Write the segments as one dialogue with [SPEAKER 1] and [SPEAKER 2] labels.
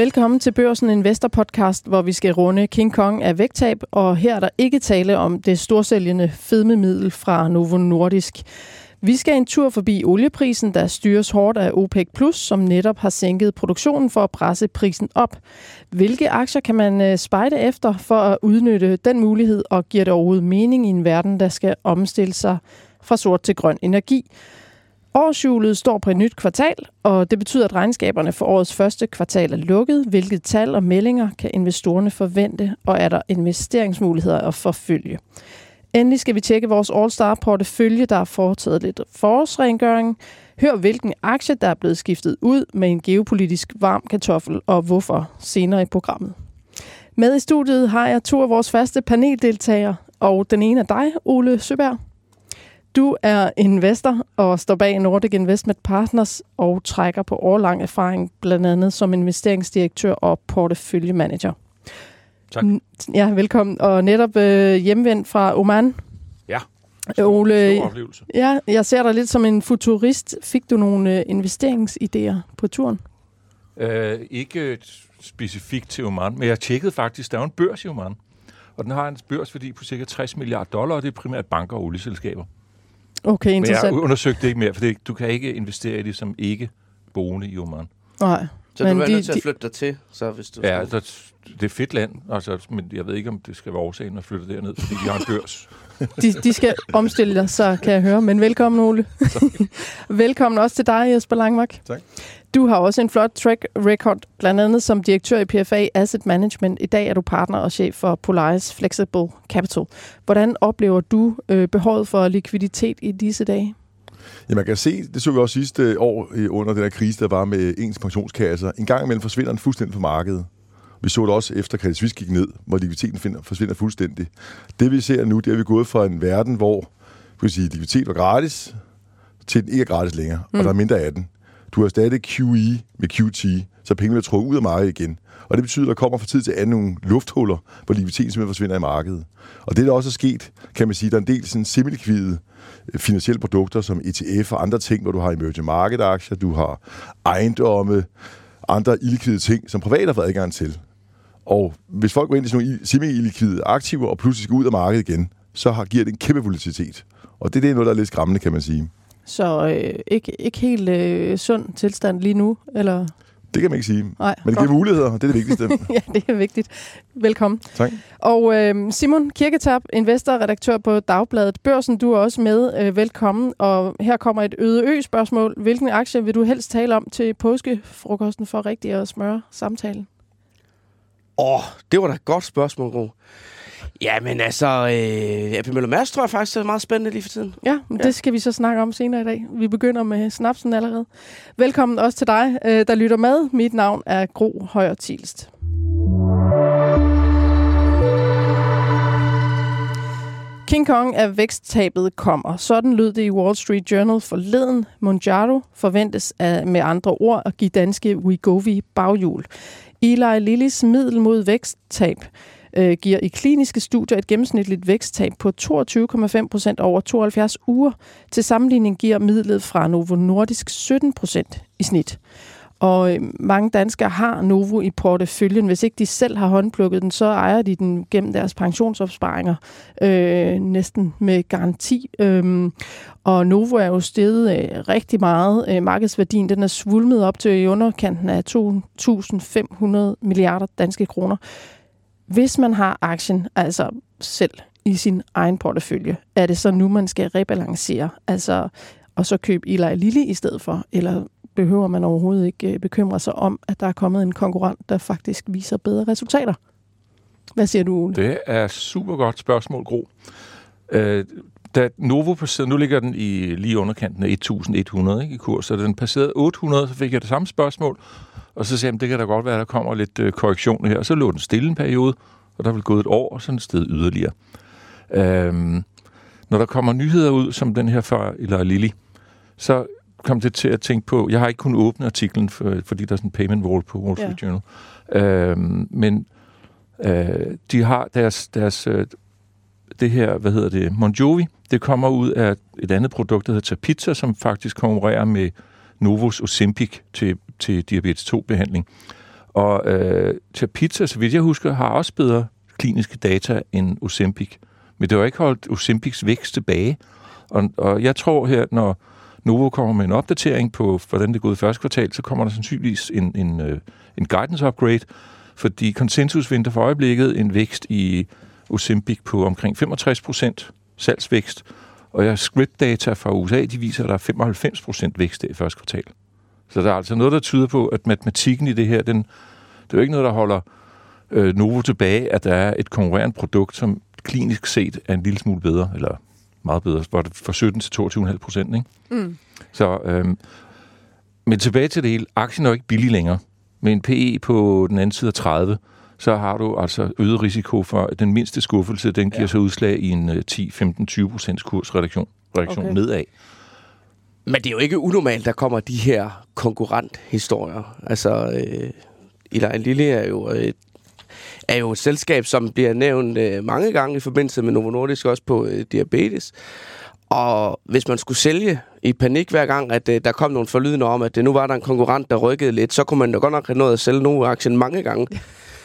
[SPEAKER 1] Velkommen til Børsen Investor Podcast, hvor vi skal runde King Kong af vægttab, og her er der ikke tale om det storsælgende fedmemiddel fra Novo Nordisk. Vi skal en tur forbi olieprisen, der styres hårdt af OPEC+, Plus, som netop har sænket produktionen for at presse prisen op. Hvilke aktier kan man øh, spejde efter for at udnytte den mulighed, og giver det overhovedet mening i en verden, der skal omstille sig fra sort til grøn energi? Årshjulet står på et nyt kvartal, og det betyder, at regnskaberne for årets første kvartal er lukket. Hvilke tal og meldinger kan investorerne forvente, og er der investeringsmuligheder at forfølge? Endelig skal vi tjekke vores All-Star-portefølje, der har foretaget lidt forårsrengøring. Hør, hvilken aktie, der er blevet skiftet ud med en geopolitisk varm kartoffel, og hvorfor senere i programmet. Med i studiet har jeg to af vores faste paneldeltagere, og den ene er dig, Ole Søberg. Du er investor og står bag Nordic Investment Partners og trækker på årlang erfaring, blandt andet som investeringsdirektør og porteføljemanager.
[SPEAKER 2] Tak.
[SPEAKER 1] Ja, velkommen. Og netop øh, hjemvendt fra Oman.
[SPEAKER 2] Ja,
[SPEAKER 1] stor, Ole,
[SPEAKER 2] stor oplevelse.
[SPEAKER 1] Ja, jeg ser dig lidt som en futurist. Fik du nogle øh, investeringsidéer på turen?
[SPEAKER 2] Øh, ikke specifikt til Oman, men jeg tjekkede faktisk, der er en børs i Oman. Og den har en børsværdi på cirka 60 milliarder dollar, og det er primært banker og olieselskaber.
[SPEAKER 1] Okay, interessant.
[SPEAKER 2] Men jeg undersøgte det ikke mere, for det, du kan ikke investere i det som ikke boende i Oman.
[SPEAKER 1] Nej.
[SPEAKER 3] Så men du er de, nødt til at flytte dig til, så hvis du
[SPEAKER 2] Ja, altså, det er fedt land, altså, men jeg ved ikke, om det skal være årsagen at flytte derned, fordi de har en børs.
[SPEAKER 1] De, de skal omstille dig, så kan jeg høre. Men velkommen, Ole. velkommen også til dig, Jesper Langmark.
[SPEAKER 4] Tak.
[SPEAKER 1] Du har også en flot track record, blandt andet som direktør i PFA Asset Management. I dag er du partner og chef for Polaris Flexible Capital. Hvordan oplever du øh, behovet for likviditet i disse dage?
[SPEAKER 4] Ja, man kan se, det så vi også sidste år under den her krise, der var med ens pensionskasser. En gang imellem forsvinder den fuldstændig fra markedet. Vi så det også efter Credit Suisse gik ned, hvor likviditeten forsvinder fuldstændig. Det vi ser nu, det er, at vi er gået fra en verden, hvor kan sige, likviditet var gratis, til den ikke er gratis længere, mm. og der er mindre af den. Du har stadig QE med QT, så pengene bliver trukket ud af markedet igen. Og det betyder, at der kommer fra tid til anden nogle lufthuller, hvor likviditeten simpelthen forsvinder i markedet. Og det, der også er sket, kan man sige, der er en del sådan semi-likvide øh, finansielle produkter som ETF og andre ting, hvor du har emerging market aktier, du har ejendomme, andre illikvide ting, som private har fået adgang til. Og hvis folk går ind i sådan nogle semi-illikvide aktiver og pludselig skal ud af markedet igen, så har, giver det en kæmpe volatilitet. Og det, det er noget, der er lidt skræmmende, kan man sige.
[SPEAKER 1] Så øh, ikke, ikke helt øh, sund tilstand lige nu, eller?
[SPEAKER 4] Det kan man ikke sige.
[SPEAKER 1] Nej,
[SPEAKER 4] Men det giver muligheder, det er det vigtigste.
[SPEAKER 1] ja, det er vigtigt. Velkommen.
[SPEAKER 4] Tak.
[SPEAKER 1] Og øh, Simon Kirketab, investor redaktør på Dagbladet Børsen, du er også med. Øh, velkommen. Og her kommer et øde ø-spørgsmål. Hvilken aktie vil du helst tale om til påskefrokosten for rigtig at smøre samtalen?
[SPEAKER 3] Åh, oh, det var da et godt spørgsmål, Gro. Ja, men altså, øh, AP Møller Mærsk tror jeg faktisk er meget spændende lige for tiden.
[SPEAKER 1] Ja, ja, det skal vi så snakke om senere i dag. Vi begynder med snapsen allerede. Velkommen også til dig, øh, der lytter med. Mit navn er Gro Højer Tilst. King Kong af væksttabet kommer. Sådan lød det i Wall Street Journal forleden. Monjaro forventes at, med andre ord at give danske Wegovy baghjul. Eli Lillys middel mod væksttab øh, giver i kliniske studier et gennemsnitligt væksttab på 22,5 procent over 72 uger. Til sammenligning giver midlet fra Novo Nordisk 17 procent i snit. Og øh, mange danskere har Novo i porteføljen. Hvis ikke de selv har håndplukket den, så ejer de den gennem deres pensionsopsparinger øh, næsten med garanti. Øhm, og Novo er jo steget øh, rigtig meget. Øh, markedsværdien den er svulmet op til i underkanten af 2.500 milliarder danske kroner. Hvis man har aktien, altså selv i sin egen portefølje, er det så nu, man skal rebalancere, altså og så købe Eli Lilly i stedet for, eller behøver man overhovedet ikke øh, bekymre sig om, at der er kommet en konkurrent, der faktisk viser bedre resultater? Hvad siger du, Ole?
[SPEAKER 2] Det er super godt spørgsmål, Gro. Øh, da Novo passerede, nu ligger den i lige underkanten af 1100 ikke, i kurs, så da den passerede 800, så fik jeg det samme spørgsmål, og så sagde jeg, det kan da godt være, at der kommer lidt øh, korrektion her. Og så lå den stille en periode, og der vil gået et år, og sådan et sted yderligere. Øhm, når der kommer nyheder ud, som den her fra eller Lilly, så kom det til at tænke på, jeg har ikke kunnet åbne artiklen, for, fordi der er sådan en payment wall på Wall Street ja. Journal, øhm, men øh, de har deres, deres øh, det her, hvad hedder det, Monjovi, det kommer ud af et andet produkt, der hedder Tapizza, som faktisk konkurrerer med Novos Ozempic til, til diabetes 2-behandling. Og øh, til pizza, så vidt jeg husker, har også bedre kliniske data end Ozempic. Men det har ikke holdt Ozempics vækst tilbage. Og, og jeg tror her, når Novo kommer med en opdatering på, hvordan det er gået i første kvartal, så kommer der sandsynligvis en, en, øh, en guidance upgrade, fordi konsensus venter for øjeblikket en vækst i Ozempic på omkring 65 procent salgsvækst, og jeg script data fra USA, de viser, at der er 95 procent vækst i første kvartal. Så der er altså noget, der tyder på, at matematikken i det her, den, det er jo ikke noget, der holder øh, Novo tilbage, at der er et konkurrerende produkt, som klinisk set er en lille smule bedre, eller meget bedre, var det fra 17 til 22,5 procent, ikke?
[SPEAKER 1] Mm.
[SPEAKER 2] Så, øhm, men tilbage til det hele. Aktien er jo ikke billig længere. Med en PE på den anden side af 30, så har du altså øget risiko for, at den mindste skuffelse, den giver ja. sig udslag i en 10, 15, 20 procents kursreduktion reduktion
[SPEAKER 1] Okay.
[SPEAKER 2] nedad.
[SPEAKER 3] Men det er jo ikke unormalt, der kommer de her konkurrenthistorier. Altså, øh, Eli Lilly er jo, øh, er jo et selskab, som bliver nævnt øh, mange gange i forbindelse med Novo Nordisk, også på øh, diabetes. Og hvis man skulle sælge i panik hver gang, at øh, der kom nogle forlydende om, at øh, nu var der en konkurrent, der rykkede lidt, så kunne man da godt nok have nået at sælge Novo-aktien mange gange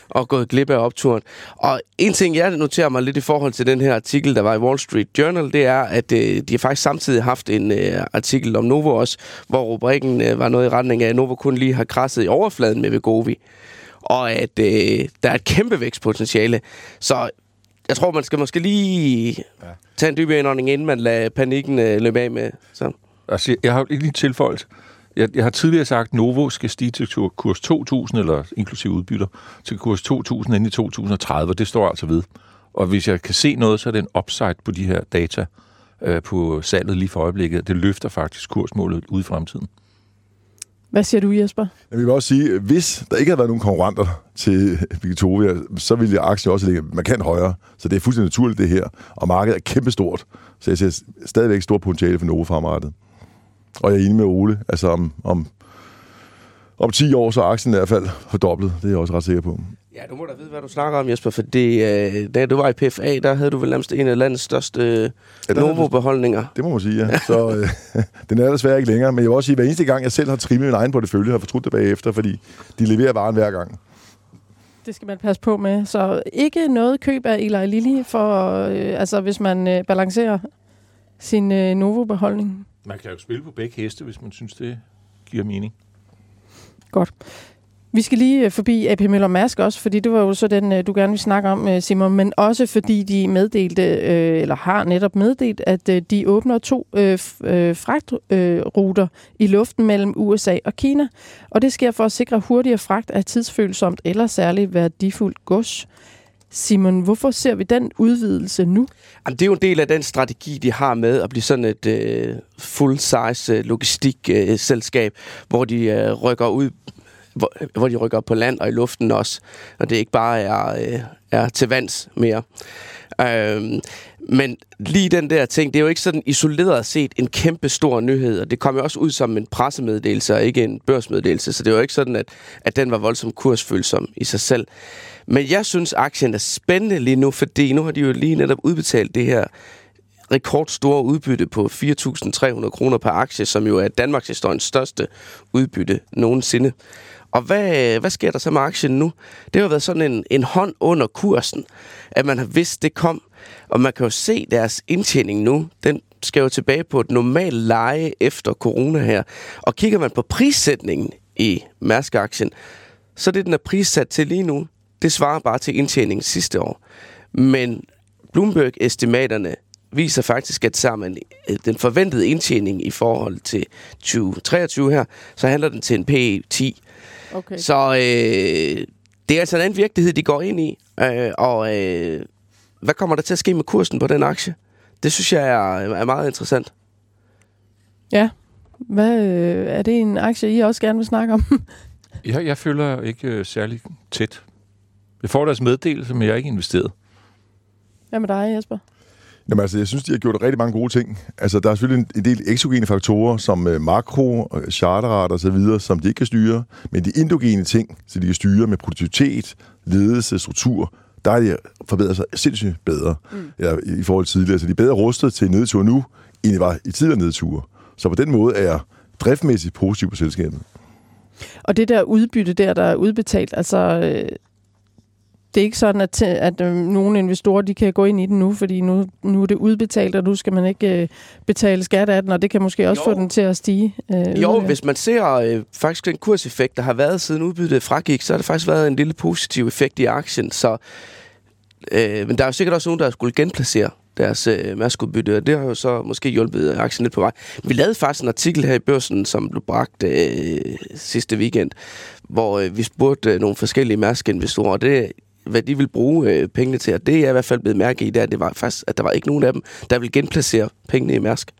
[SPEAKER 3] og gået glip af opturen. Og en ting, jeg noterer mig lidt i forhold til den her artikel, der var i Wall Street Journal, det er, at øh, de har faktisk samtidig haft en øh, artikel om Novo også, hvor rubrikken øh, var noget i retning af, at Novo kun lige har krasset i overfladen med Vegovi. Og at øh, der er et kæmpe vækstpotentiale. Så jeg tror, man skal måske lige ja. tage en dyb indånding, inden man lader panikken øh, løbe af med. Så.
[SPEAKER 2] Altså, jeg har ikke lige tilføjet. Jeg, jeg har tidligere sagt, at Novo skal stige til kur- kurs 2.000, eller inklusive udbytter, til kurs 2.000 inden i 2030. Det står altså ved. Og hvis jeg kan se noget, så er det en upside på de her data øh, på salget lige for øjeblikket. Det løfter faktisk kursmålet ud i fremtiden.
[SPEAKER 1] Hvad siger du, Jesper?
[SPEAKER 4] Jeg vil også sige, hvis der ikke havde været nogen konkurrenter til Victoria, så ville aktien også ligge markant højere. Så det er fuldstændig naturligt, det her. Og markedet er kæmpestort. Så jeg ser stadigvæk stort potentiale for Novo fremadrettet. Og jeg er enig med Ole. Altså om, om, om 10 år, så er aktien i hvert fald fordoblet. Det er jeg også ret sikker på.
[SPEAKER 3] Ja, du må da vide, hvad du snakker om, Jesper, fordi øh, da du var i PFA, der havde du vel nærmest en af landets største øh,
[SPEAKER 4] Ja,
[SPEAKER 3] Novo-beholdninger.
[SPEAKER 4] Det må man sige, ja. Så øh, den er desværre ikke længere. Men jeg vil også sige, at hver eneste gang, jeg selv har trimmet min egen portefølje, har fortrudt det bagefter, fordi de leverer varen hver gang.
[SPEAKER 1] Det skal man passe på med. Så ikke noget køb af Eli Lilly, for, øh, altså, hvis man øh, balancerer sin øh, Novo-beholdning.
[SPEAKER 2] Man kan jo spille på begge heste, hvis man synes, det giver mening.
[SPEAKER 1] Godt. Vi skal lige øh, forbi AP Møller Mærsk også, fordi det var jo så den, øh, du gerne vil snakke om, øh, Simon, men også fordi de meddelte, eller har netop meddelt, at de åbner to fragtruter i luften mellem USA og Kina, og det sker for at sikre hurtigere fragt af tidsfølsomt eller særligt værdifuldt gods. Simon, hvorfor ser vi den udvidelse nu?
[SPEAKER 3] Jamen, det er jo en del af den strategi, de har med at blive sådan et øh, full-size øh, logistikselskab, øh, selskab, hvor de øh, rykker ud hvor, hvor de rykker på land og i luften også, og det ikke bare er, øh, er til vands mere. Øhm, men lige den der ting, det er jo ikke sådan isoleret set en kæmpe stor nyhed, og det kom jo også ud som en pressemeddelelse og ikke en børsmeddelelse, så det var jo ikke sådan, at, at den var voldsomt kursfølsom i sig selv. Men jeg synes, aktien er spændende lige nu, fordi nu har de jo lige netop udbetalt det her rekordstore udbytte på 4.300 kroner per aktie, som jo er Danmarks historiens største udbytte nogensinde. Og hvad, hvad sker der så med aktien nu? Det har været sådan en, en hånd under kursen, at man har vidst, det kom. Og man kan jo se deres indtjening nu. Den skal jo tilbage på et normalt leje efter corona her. Og kigger man på prissætningen i Mærsk-aktien, så det, den er prissat til lige nu, det svarer bare til indtjeningen sidste år. Men Bloomberg-estimaterne viser faktisk, at sammen øh, den forventede indtjening i forhold til 2023 her, så handler den til en PE 10.
[SPEAKER 1] Okay.
[SPEAKER 3] Så øh, det er altså en anden virkelighed, de går ind i. Øh, og øh, hvad kommer der til at ske med kursen på den aktie? Det synes jeg er, er meget interessant.
[SPEAKER 1] Ja. Hvad, øh, er det en aktie, I også gerne vil snakke om?
[SPEAKER 2] Jeg, jeg føler ikke øh, særlig tæt. Jeg får deres meddelelse, men jeg er ikke investeret.
[SPEAKER 1] Hvad med dig, Jesper?
[SPEAKER 4] Jamen altså, jeg synes, de har gjort rigtig mange gode ting. Altså, der er selvfølgelig en, en del eksogene faktorer, som øh, makro, øh, charterret og så videre, som de ikke kan styre. Men de endogene ting, så de kan styre med produktivitet, ledelse, struktur, der er de forbedret sig sindssygt bedre mm. i, i forhold til tidligere. Så de er bedre rustet til nedtur nu, end de var i tidligere nedture. Så på den måde er jeg driftmæssigt positiv på selskabet.
[SPEAKER 1] Og det der udbytte der, der er udbetalt, altså øh, det er ikke sådan, at, at øh, nogle investorer de kan gå ind i den nu, fordi nu, nu er det udbetalt, og nu skal man ikke øh, betale skat af den, og det kan måske også
[SPEAKER 3] Jo.
[SPEAKER 1] få den til at stige. Øh,
[SPEAKER 3] Jo, hvis man ser øh, faktisk den kurseffekt, der har været siden udbyttet fragik, så har det faktisk været en lille positiv effekt i aktien. Så, øh, men der er jo sikkert også nogen, der skulle genplacere deres øh, mærskudbytte, og det har jo så måske hjulpet aktien lidt på vej. Vi lavede faktisk en artikel her i børsen, som blev bragt øh, sidste weekend, hvor øh, vi spurgte øh, nogle forskellige mærskinvestorer, og det hvad de vil bruge øh, pengene til, og det er jeg i hvert fald blevet mærke i, det er, at, det var faktisk, at der var ikke nogen af dem, der vil genplacere pengene i Mærsk.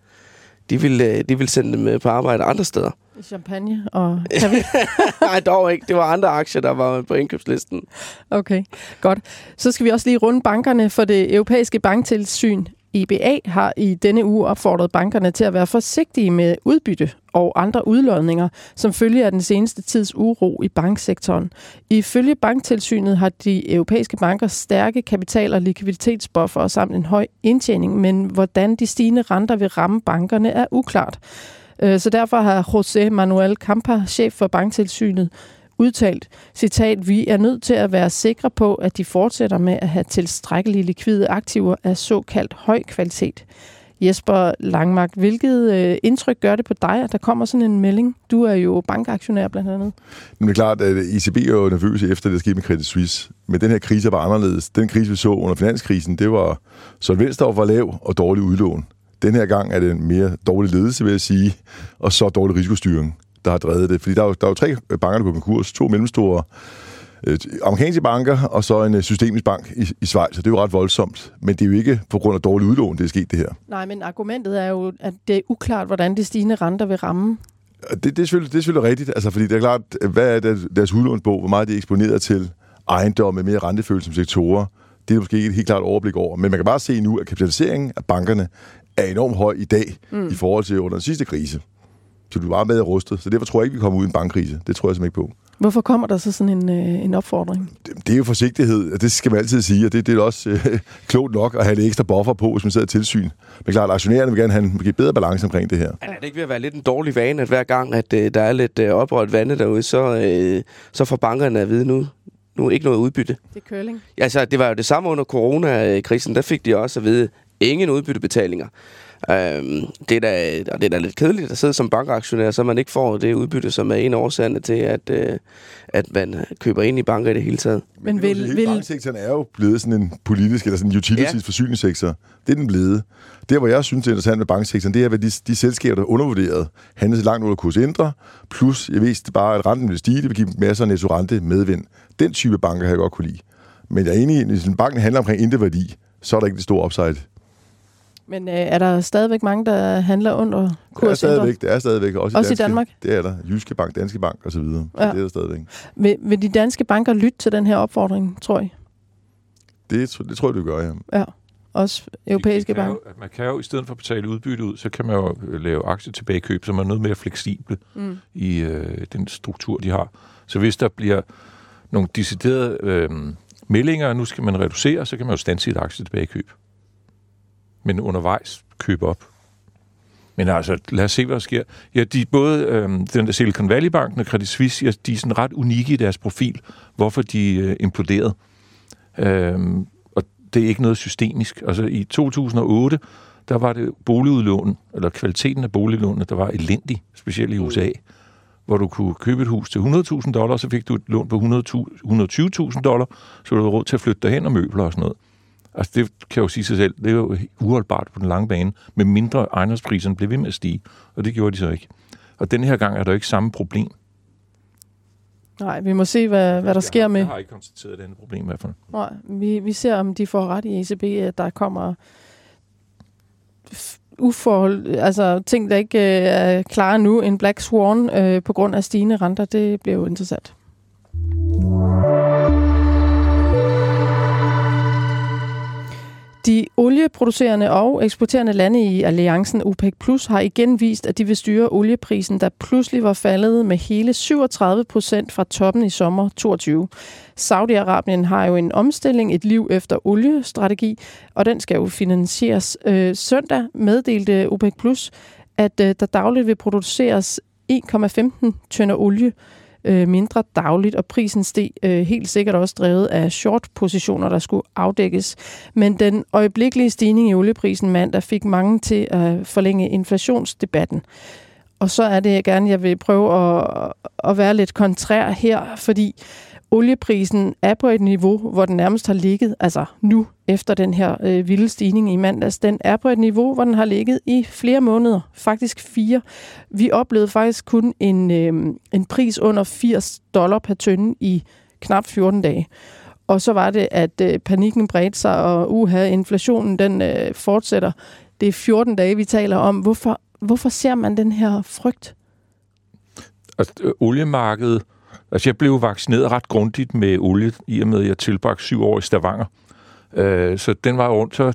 [SPEAKER 3] De vil, øh, de vil sende dem øh, på arbejde andre steder.
[SPEAKER 1] Champagne og vi...
[SPEAKER 3] Nej, dog ikke. Det var andre aktier, der var på indkøbslisten.
[SPEAKER 1] Okay, godt. Så skal vi også lige runde bankerne, for det europæiske banktilsyn EBA har i denne uge opfordret bankerne til at være forsigtige med udbytte og andre udlodninger, som følge af den seneste tids uro i banksektoren. Ifølge banktilsynet har de europæiske banker stærke kapital- og likviditetsbuffer samt en høj indtjening, men hvordan de stigende renter vil ramme bankerne er uklart. Øh, så derfor har José Manuel Campa, chef for banktilsynet, udtalt, citat, vi er nødt til at være sikre på, at de fortsætter med at have tilstrækkelige likvide aktiver af såkaldt høj kvalitet. Jesper Langmark, hvilket øh, indtryk gør det på dig, at der kommer sådan en melding? Du er jo bankaktionær blandt andet.
[SPEAKER 4] Men det er klart, at ECB er jo nervøs efter det, der skete med Credit Suisse. Men den her krise var anderledes. Den krise, vi så under finanskrisen, det var solvens, der var lav og dårlig udlån. Den her gang er det en mere dårlig ledelse, vil jeg sige, og så dårlig risikostyring, der har drevet det. Fordi der er jo, der er jo tre banker, der går konkurs. To mellemstore øh, amerikanske banker, og så en øh, systemisk bank i, i Schweiz. Så det er jo ret voldsomt. Men det er jo ikke på grund af dårlig udlån, det er sket det her.
[SPEAKER 1] Nej, men argumentet er jo, at det er uklart, hvordan de stigende renter vil ramme.
[SPEAKER 4] Det, det, er selvfølgelig, det er selvfølgelig rigtigt, altså, fordi det er klart, hvad er deres, deres udlånsbog, hvor meget de er eksponeret til ejendomme, mere rentefølsomme sektorer, det er måske ikke et helt klart overblik over. Men man kan bare se nu, at kapitaliseringen af bankerne er enormt høj i dag, mm. i forhold til under den sidste krise. Så du er meget med rustet. Så derfor tror jeg ikke, vi kommer ud i en bankkrise. Det tror jeg simpelthen ikke på.
[SPEAKER 1] Hvorfor kommer der så sådan en, øh, en opfordring?
[SPEAKER 4] Det, det er jo forsigtighed, og det skal man altid sige, og det, det er også øh, klogt nok at have lidt ekstra buffer på, hvis man sidder i tilsyn. Men klart, aktionærerne vil gerne have en bedre balance omkring det her.
[SPEAKER 3] Er det ikke ved at være lidt en dårlig vane, at hver gang, at øh, der er lidt øh, oprørt vande derude, så, øh, så får bankerne at vide nu, nu er ikke noget udbytte.
[SPEAKER 1] Det er curling.
[SPEAKER 3] Ja, Altså, det var jo det samme under coronakrisen. Der fik de også at vide, ingen udbyttebetalinger. Øhm, det, er da, og det er da lidt kedeligt at sidde som bankaktionær, så man ikke får det udbytte, som er en af årsagerne til, at, øh, at man køber ind i banker i det hele taget.
[SPEAKER 1] Men
[SPEAKER 4] det vil,
[SPEAKER 1] vil,
[SPEAKER 4] hele
[SPEAKER 1] vil,
[SPEAKER 4] banksektoren er jo blevet sådan en politisk, eller sådan en utilities
[SPEAKER 3] Ja.
[SPEAKER 4] forsyningssektor. Det er den blevet. Det, hvor jeg synes er interessant med banksektoren, det er, at de, de selskaber, der er undervurderet, handler så langt under kurs ændre, plus jeg vidste bare, at renten vil stige, det vil give masser af netto-rente medvind. Den type banker har jeg godt kunne lide. Men jeg er enig i, at hvis en bank handler omkring intet værdi, så er der ikke det store upside.
[SPEAKER 1] Men øh, er der stadigvæk mange, der handler under
[SPEAKER 4] Det er stadigvæk, det er stadigvæk. Også,
[SPEAKER 1] Også i
[SPEAKER 4] danske,
[SPEAKER 1] Danmark?
[SPEAKER 4] Det er der. Jyske Bank, Danske Bank og så videre.
[SPEAKER 1] Ja.
[SPEAKER 4] Ja. Det er der stadigvæk.
[SPEAKER 1] Vil, vil de danske banker lytte til den her opfordring, tror jeg?
[SPEAKER 4] Det, det tror jeg, du gør, ja.
[SPEAKER 1] Ja. Også europæiske banker.
[SPEAKER 2] jo, man kan jo, i stedet for at betale udbytte ud, så kan man jo øh, lave aktietilbagekøb, så man er noget mere fleksibel
[SPEAKER 1] Mm.
[SPEAKER 2] i øh, den struktur, de har. Så hvis der bliver nogle deciderede øh, meldinger, nu skal man reducere, så kan man jo standse sit aktietilbagekøb. Men undervejs købe op. Men altså, lad os se, hvad der sker. Ja, de, både øh, den der Silicon Valley Banken og Credit Suisse, ja, de er sådan ret unikke i deres profil, hvorfor de øh, imploderede. Øh, og det er ikke noget systemisk. Altså i 2008, der var det boligudlån, eller kvaliteten af boliglånene, der var elendig, specielt i USA, hvor du kunne købe et hus til 100.000 dollar, så fik du et lån på 100.000 120.000 dollar, så du havde råd til at flytte derhen og møbler og sådan noget. Altså det kan jo sige sig selv, det er jo uholdbart på den lange bane, med mindre ejendomspriserne blev ved med at stige, og det gjorde de så ikke. Og den her gang er der jo ikke samme problem.
[SPEAKER 1] Nej, vi må se, hvad, hvad der sker med...
[SPEAKER 2] Jeg har ikke konstateret denne problem i hvert fald.
[SPEAKER 1] Nej, vi, vi ser, om de får ret i ECB, at der kommer uforhold, altså ting, der ikke øh, er klare nu, en black swan øh, på grund af stigende renter. Det bliver jo interessant. De olieproducerende og eksporterende lande i alliancen OPEC Plus har igen vist, at de vil styre olieprisen, der pludselig var faldet med hele 37 procent fra toppen i sommer 22. Saudi-Arabien har jo en omstilling, et liv efter oliestrategi, og den skal jo finansieres. Øh, søndag meddelte OPEC Plus, at øh, der dagligt vil produceres 1,15 tønder olie øh, mindre dagligt, og prisen steg øh, helt sikkert også drevet af short-positioner, der skulle afdækkes. Men den øjeblikkelige stigning i olieprisen mandag fik mange til at forlænge inflationsdebatten. Og så er det jeg gerne, jeg vil prøve at, at være lidt kontrær her, fordi olieprisen er på et niveau, hvor den nærmest har ligget, altså nu efter den her øh, vilde stigning i mandags, den er på et niveau, hvor den har ligget i flere måneder, faktisk fire. Vi oplevede faktisk kun en, øh, en pris under 80 dollar per tønde i knap 14 dage. Og så var det, at øh, panikken bredte sig, og uha, inflationen den øh, fortsætter. Det er 14 dage, vi taler om. Hvorfor, hvorfor ser man den her frygt?
[SPEAKER 2] Altså, øh, oliemarkedet Altså, jeg blev vaccineret ret grundigt med olie, i og med, at jeg tilbragte syv år i Stavanger. Øh, så den var rundt, så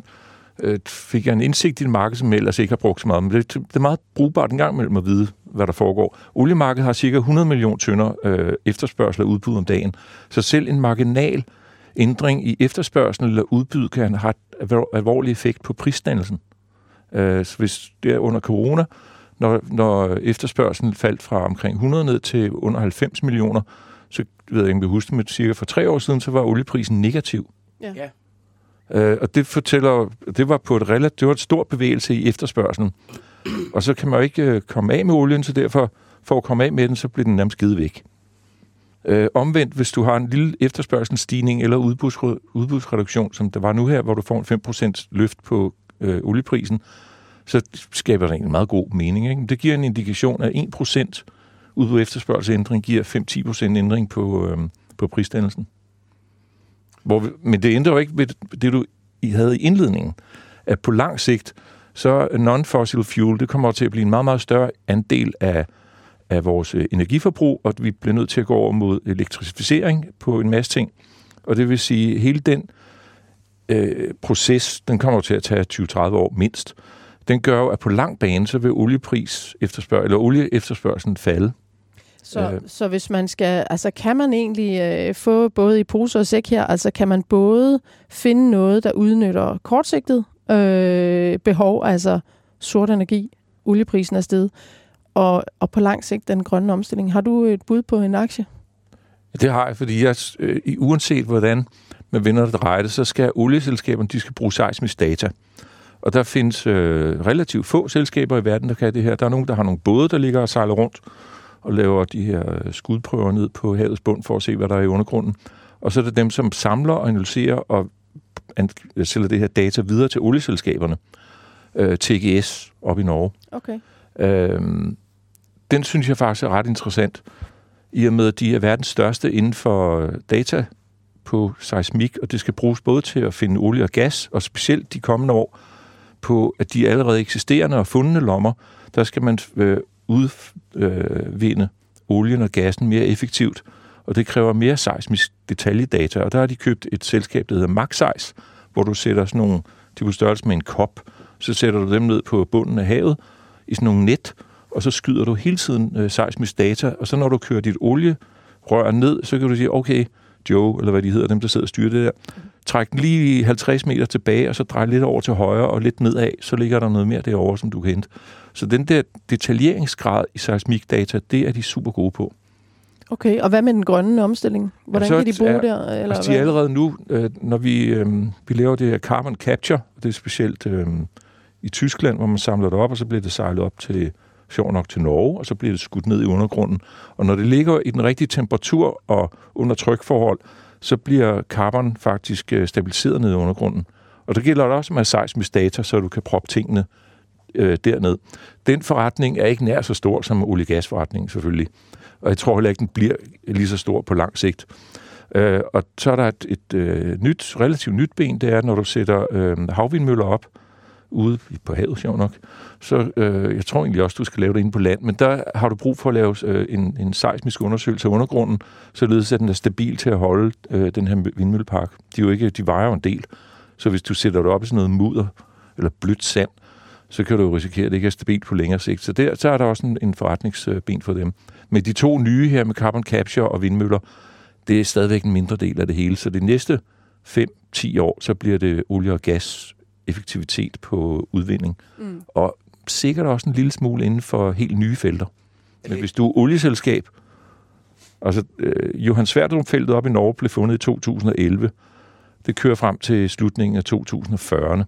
[SPEAKER 2] øh, fik jeg en indsigt i et marked, som jeg ellers ikke har brugt så meget. Men det, det er meget brugbart en gang mellem at vide, hvad der foregår. Oliemarkedet har cirka 100 millioner tønder øh, efterspørgsel og udbud om dagen. Så selv en marginal ændring i efterspørgsel eller udbud kan have et alvorlig effekt på prisdannelsen. Øh, så hvis det er under corona, når, når efterspørgselen faldt fra omkring 100 ned til under 90 millioner, så ved jeg ikke, om vi husker med cirka for tre år siden, så var olieprisen negativ.
[SPEAKER 3] Ja. ja.
[SPEAKER 2] Øh, og det fortæller, det var på et relativt, det var et stort bevægelse i efterspørgselen. Og så kan man jo ikke øh, komme af med olien, så derfor, for at komme af med den, så bliver den nærmest givet væk. Øh, omvendt, hvis du har en lille efterspørgselsstigning eller udbuds, udbudsreduktion, som der var nu her, hvor du får en 5% løft på øh, olieprisen, så skaber det en meget god mening. Ikke? Det giver en indikation af 1% udbud efterspørgselsændring giver 5-10% ændring på, øhm, på prisdannelsen. Hvor vi, men det ændrer jo ikke ved det, du I havde i indledningen, at på lang sigt, så non-fossil fuel, det kommer til at blive en meget, meget større andel af, af vores øh, energiforbrug, og vi bliver nødt til at gå over mod elektrificering på en masse ting. Og det vil sige, at hele den øh, proces, den kommer til at tage 20-30 år mindst den gør jo, at på lang bane, så vil oliepris efterspørg, eller olieefterspørgselen falde.
[SPEAKER 1] Så, øh. så hvis man skal, altså kan man egentlig øh, få både i pose og sæk her, altså kan man både finde noget, der udnytter kortsigtet øh, behov, altså sort energi, olieprisen er sted, og, og på lang sigt den grønne omstilling. Har du et bud på en aktie?
[SPEAKER 2] Det har jeg, fordi jeg, øh, uanset hvordan man vinder det drejer det, så skal olieselskaberne, de skal bruge seismisk data. Og der findes øh, relativt få selskaber i verden, der kan det her. Der er nogen, der har nogle både, der ligger og sejler rundt og laver de her øh, skudprøver ned på havets bund for at se, hvad der er i undergrunden. Og så er det dem, som samler og analyserer og sælger det her data videre til olieselskaberne. Øh, TGS op i Norge.
[SPEAKER 1] Okay.
[SPEAKER 2] Øhm, den synes jeg faktisk er ret interessant, i og med, at de er verdens største inden for data på seismik, og det skal bruges både til at finde olie og gas, og specielt de kommende år, på, at de allerede eksisterende og fundne lommer, der skal man øh, udvinde øh, olien og gassen mere effektivt, og det kræver mere seismisk detaljedata, og der har de købt et selskab, der hedder Maxeis, hvor du sætter sådan nogle, de på størrelse med en kop, så sætter du dem ned på bunden af havet i sådan nogle net, og så skyder du hele tiden øh, seismisk data, og så når du kører dit olierør ned, så kan du sige, okay, Joe, eller hvad de hedder, dem der sidder og styrer det der, træk den lige 50 meter tilbage, og så drej lidt over til højre og lidt nedad, så ligger der noget mere derovre, som du kan hente. Så den der detaljeringsgrad i seismikdata, det er de super gode på.
[SPEAKER 1] Okay, og hvad med den grønne omstilling? Hvordan så kan de bruge er, der?
[SPEAKER 2] Eller altså, de er allerede nu, øh, når vi, øh, vi laver det her carbon capture, det er specielt øh, i Tyskland, hvor man samler det op, og så bliver det sejlet op til, sjov nok til Norge, og så bliver det skudt ned i undergrunden. Og når det ligger i den rigtige temperatur og under trykforhold, så bliver carbon faktisk øh, stabiliseret ned i undergrunden. Og det gælder også med seismisk data, så du kan proppe tingene øh, derned. Den forretning er ikke nær så stor som oliegasforretningen selvfølgelig. Og jeg tror heller ikke, den bliver lige så stor på lang sigt. Øh, og så er der et, et øh, nyt, relativt nyt ben, det er, når du sætter øh, havvindmøller op, ude på havet, sjov nok. Så øh, jeg tror egentlig også, du skal lave det inde på land, men der har du brug for at lave øh, en, en seismisk undersøgelse af undergrunden, således at den er stabil til at holde øh, den her vindmøllepark. De, er jo ikke, de vejer jo en del, så hvis du sætter det op i sådan noget mudder eller blødt sand, så kan du jo risikere, at det ikke er stabilt på længere sigt. Så der så er der også en, en forretningsben for dem. Men de to nye her med carbon capture og vindmøller, det er stadigvæk en mindre del af det hele. Så det næste 5-10 år, så bliver det olie og gas effektivitet på udvinding. Mm. Og sikkert også en lille smule inden for helt nye felter. Men hvis du er olieselskab, Altså, øh, Johan Sverdrup-feltet op i Norge blev fundet i 2011. Det kører frem til slutningen af 2040'erne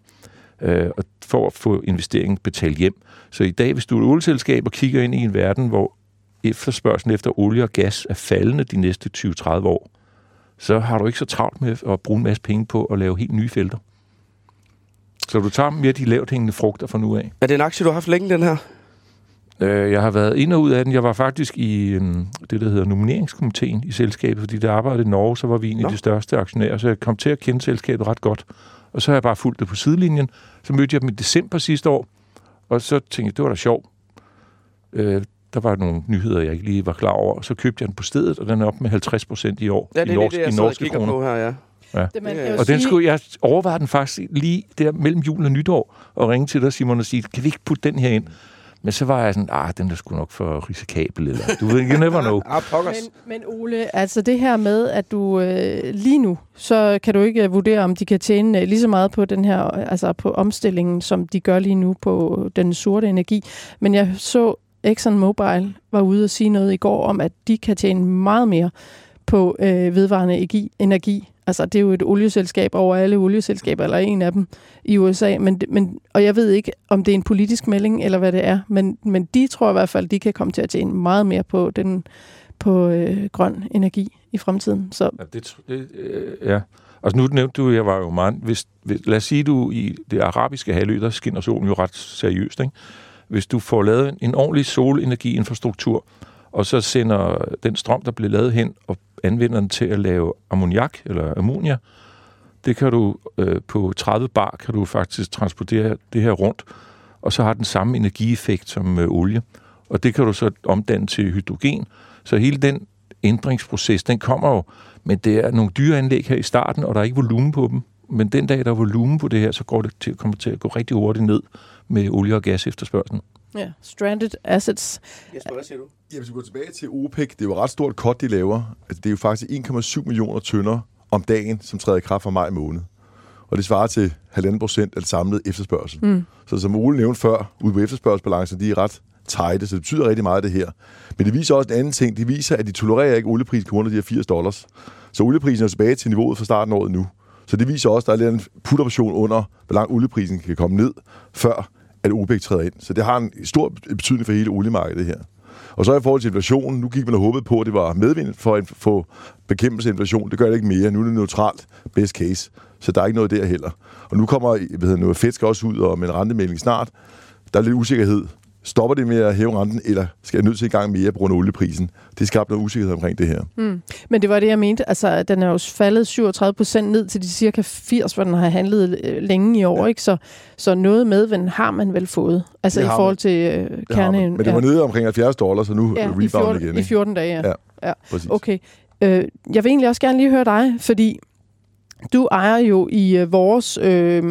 [SPEAKER 2] øh, og for at få investeringen betalt hjem. Så i dag, hvis du er et olieselskab og kigger ind i en verden, hvor efterspørgselen efter olie og gas er faldende de næste 20-30 år, så har du ikke så travlt med at bruge en masse penge på at lave helt nye felter. Så du tager mere de lavt hængende frugter fra nu af.
[SPEAKER 3] Er det en aktie, du har haft længe, den her?
[SPEAKER 2] Øh, jeg har været ind og ud af den. Jeg var faktisk i øhm, det, der hedder nomineringskomiteen i selskabet, fordi der arbejdede i Norge, så var vi en af de største aktionærer, så jeg kom til at kende selskabet ret godt. Og så har jeg bare fulgt det på sidelinjen. Så mødte jeg dem i december sidste år, og så tænkte jeg, det var da sjovt. Øh, der var nogle nyheder, jeg ikke lige var klar over. Så købte jeg den på stedet, og den er op med 50 procent i år.
[SPEAKER 3] Ja, det
[SPEAKER 2] i
[SPEAKER 3] er
[SPEAKER 2] norsk,
[SPEAKER 3] det, jeg
[SPEAKER 2] i norske kroner.
[SPEAKER 3] på her, ja.
[SPEAKER 1] Det, man
[SPEAKER 3] Ja,
[SPEAKER 2] Og den skulle, jeg overvejede den faktisk lige der mellem jul og nytår, og ringe til dig, Simon, og sige, kan vi ikke putte den her ind? Men så var jeg sådan, ah, den er sgu nok for risikabel, eller du ved, you never know.
[SPEAKER 3] Ah, pokkers.
[SPEAKER 1] Men, men Ole, altså det her med, at du øh, lige nu, så kan du ikke vurdere, om de kan tjene øh, lige så meget på den her, altså på omstillingen, som de gør lige nu på den sorte energi. Men jeg så Exxon Mobil var ude og sige noget i går om, at de kan tjene meget mere på øh, vedvarende energi, energi. Altså det er jo et olieselskab over alle olieselskaber, eller en af dem i USA. Men, men, og jeg ved ikke, om det er en politisk melding, eller hvad det er. Men, men de tror i hvert fald, de kan komme til at tjene meget mere på den på øh, grøn energi i fremtiden. Så
[SPEAKER 2] Ja, det, det, øh, ja. Altså nu nævnte du, jeg var jo meget... Hvis, hvis, lad os sige, du i det arabiske halvø, der skinner solen jo ret seriøst, ikke? Hvis du får lavet en, en ordentlig solenergiinfrastruktur, og så sender den strøm, der bliver lavet hen, og anvender den til at lave ammoniak eller ammonia, det kan du øh, på 30 bar, kan du faktisk transportere det her rundt, og så har den samme energieffekt som øh, olie. Og det kan du så omdanne til hydrogen. Så hele den ændringsproces, den kommer jo, men det er nogle dyre anlæg her i starten, og der er ikke volumen på dem. Men den dag, der er volumen på det her, så går det til, kommer det til at gå rigtig hurtigt ned med olie- og gas efterspørgselen
[SPEAKER 1] ja, stranded assets.
[SPEAKER 3] Jesper, hvad siger du?
[SPEAKER 4] Ja, hvis vi går tilbage til OPEC, det er jo et ret stort kort, de laver. Altså, det er jo faktisk 1,7 millioner tønder om dagen, som træder i kraft fra maj måned. Og det svarer til 1,5 procent af det samlede efterspørgsel.
[SPEAKER 1] Mm.
[SPEAKER 4] Så som Ole nævnte før, ude på efterspørgselsbalancen, de er ret tighte, så det betyder rigtig meget det her. Men det viser også en anden ting. Det viser, at de tolererer ikke olieprisen kun under de her 80 dollars. Så olieprisen er tilbage til niveauet fra starten af året nu. Så det viser også, at der er lidt en putoperation under, hvor langt olieprisen kan komme ned, før at OPEC træder ind. Så det har en stor betydning for hele oliemarkedet her. Og så i forhold til inflationen, nu gik man og håbede på, at det var medvind for at få bekæmpelse af inflation. Det gør det ikke mere. Nu er det neutralt best case. Så der er ikke noget der heller. Og nu kommer hvad hedder, noget Fed skal også ud og med en rentemelding snart. Der er lidt usikkerhed. Stopper det med at hæve renten, eller skal jeg nødt til i gang mere på grund af olieprisen? Det skabte noget usikkerhed omkring det her.
[SPEAKER 1] Mm. Men det var det, jeg mente. Altså, den er jo faldet 37 procent ned til de cirka 80, hvor den har handlet øh, længe i år. Ja. Ikke? Så, så noget medvind har man vel fået. Altså i forhold
[SPEAKER 4] man.
[SPEAKER 1] til øh,
[SPEAKER 4] Det har
[SPEAKER 1] kerne.
[SPEAKER 4] man. Men det var nede omkring 70 dollars, så nu
[SPEAKER 1] ja,
[SPEAKER 4] ja,
[SPEAKER 1] i,
[SPEAKER 4] rebound
[SPEAKER 1] 14,
[SPEAKER 4] igen.
[SPEAKER 1] i
[SPEAKER 4] Ikke?
[SPEAKER 1] 14 dage. Ja.
[SPEAKER 4] Ja.
[SPEAKER 1] ja.
[SPEAKER 4] Præcis.
[SPEAKER 1] Okay. Øh, jeg vil egentlig også gerne lige høre dig, fordi du ejer jo i øh, vores øh,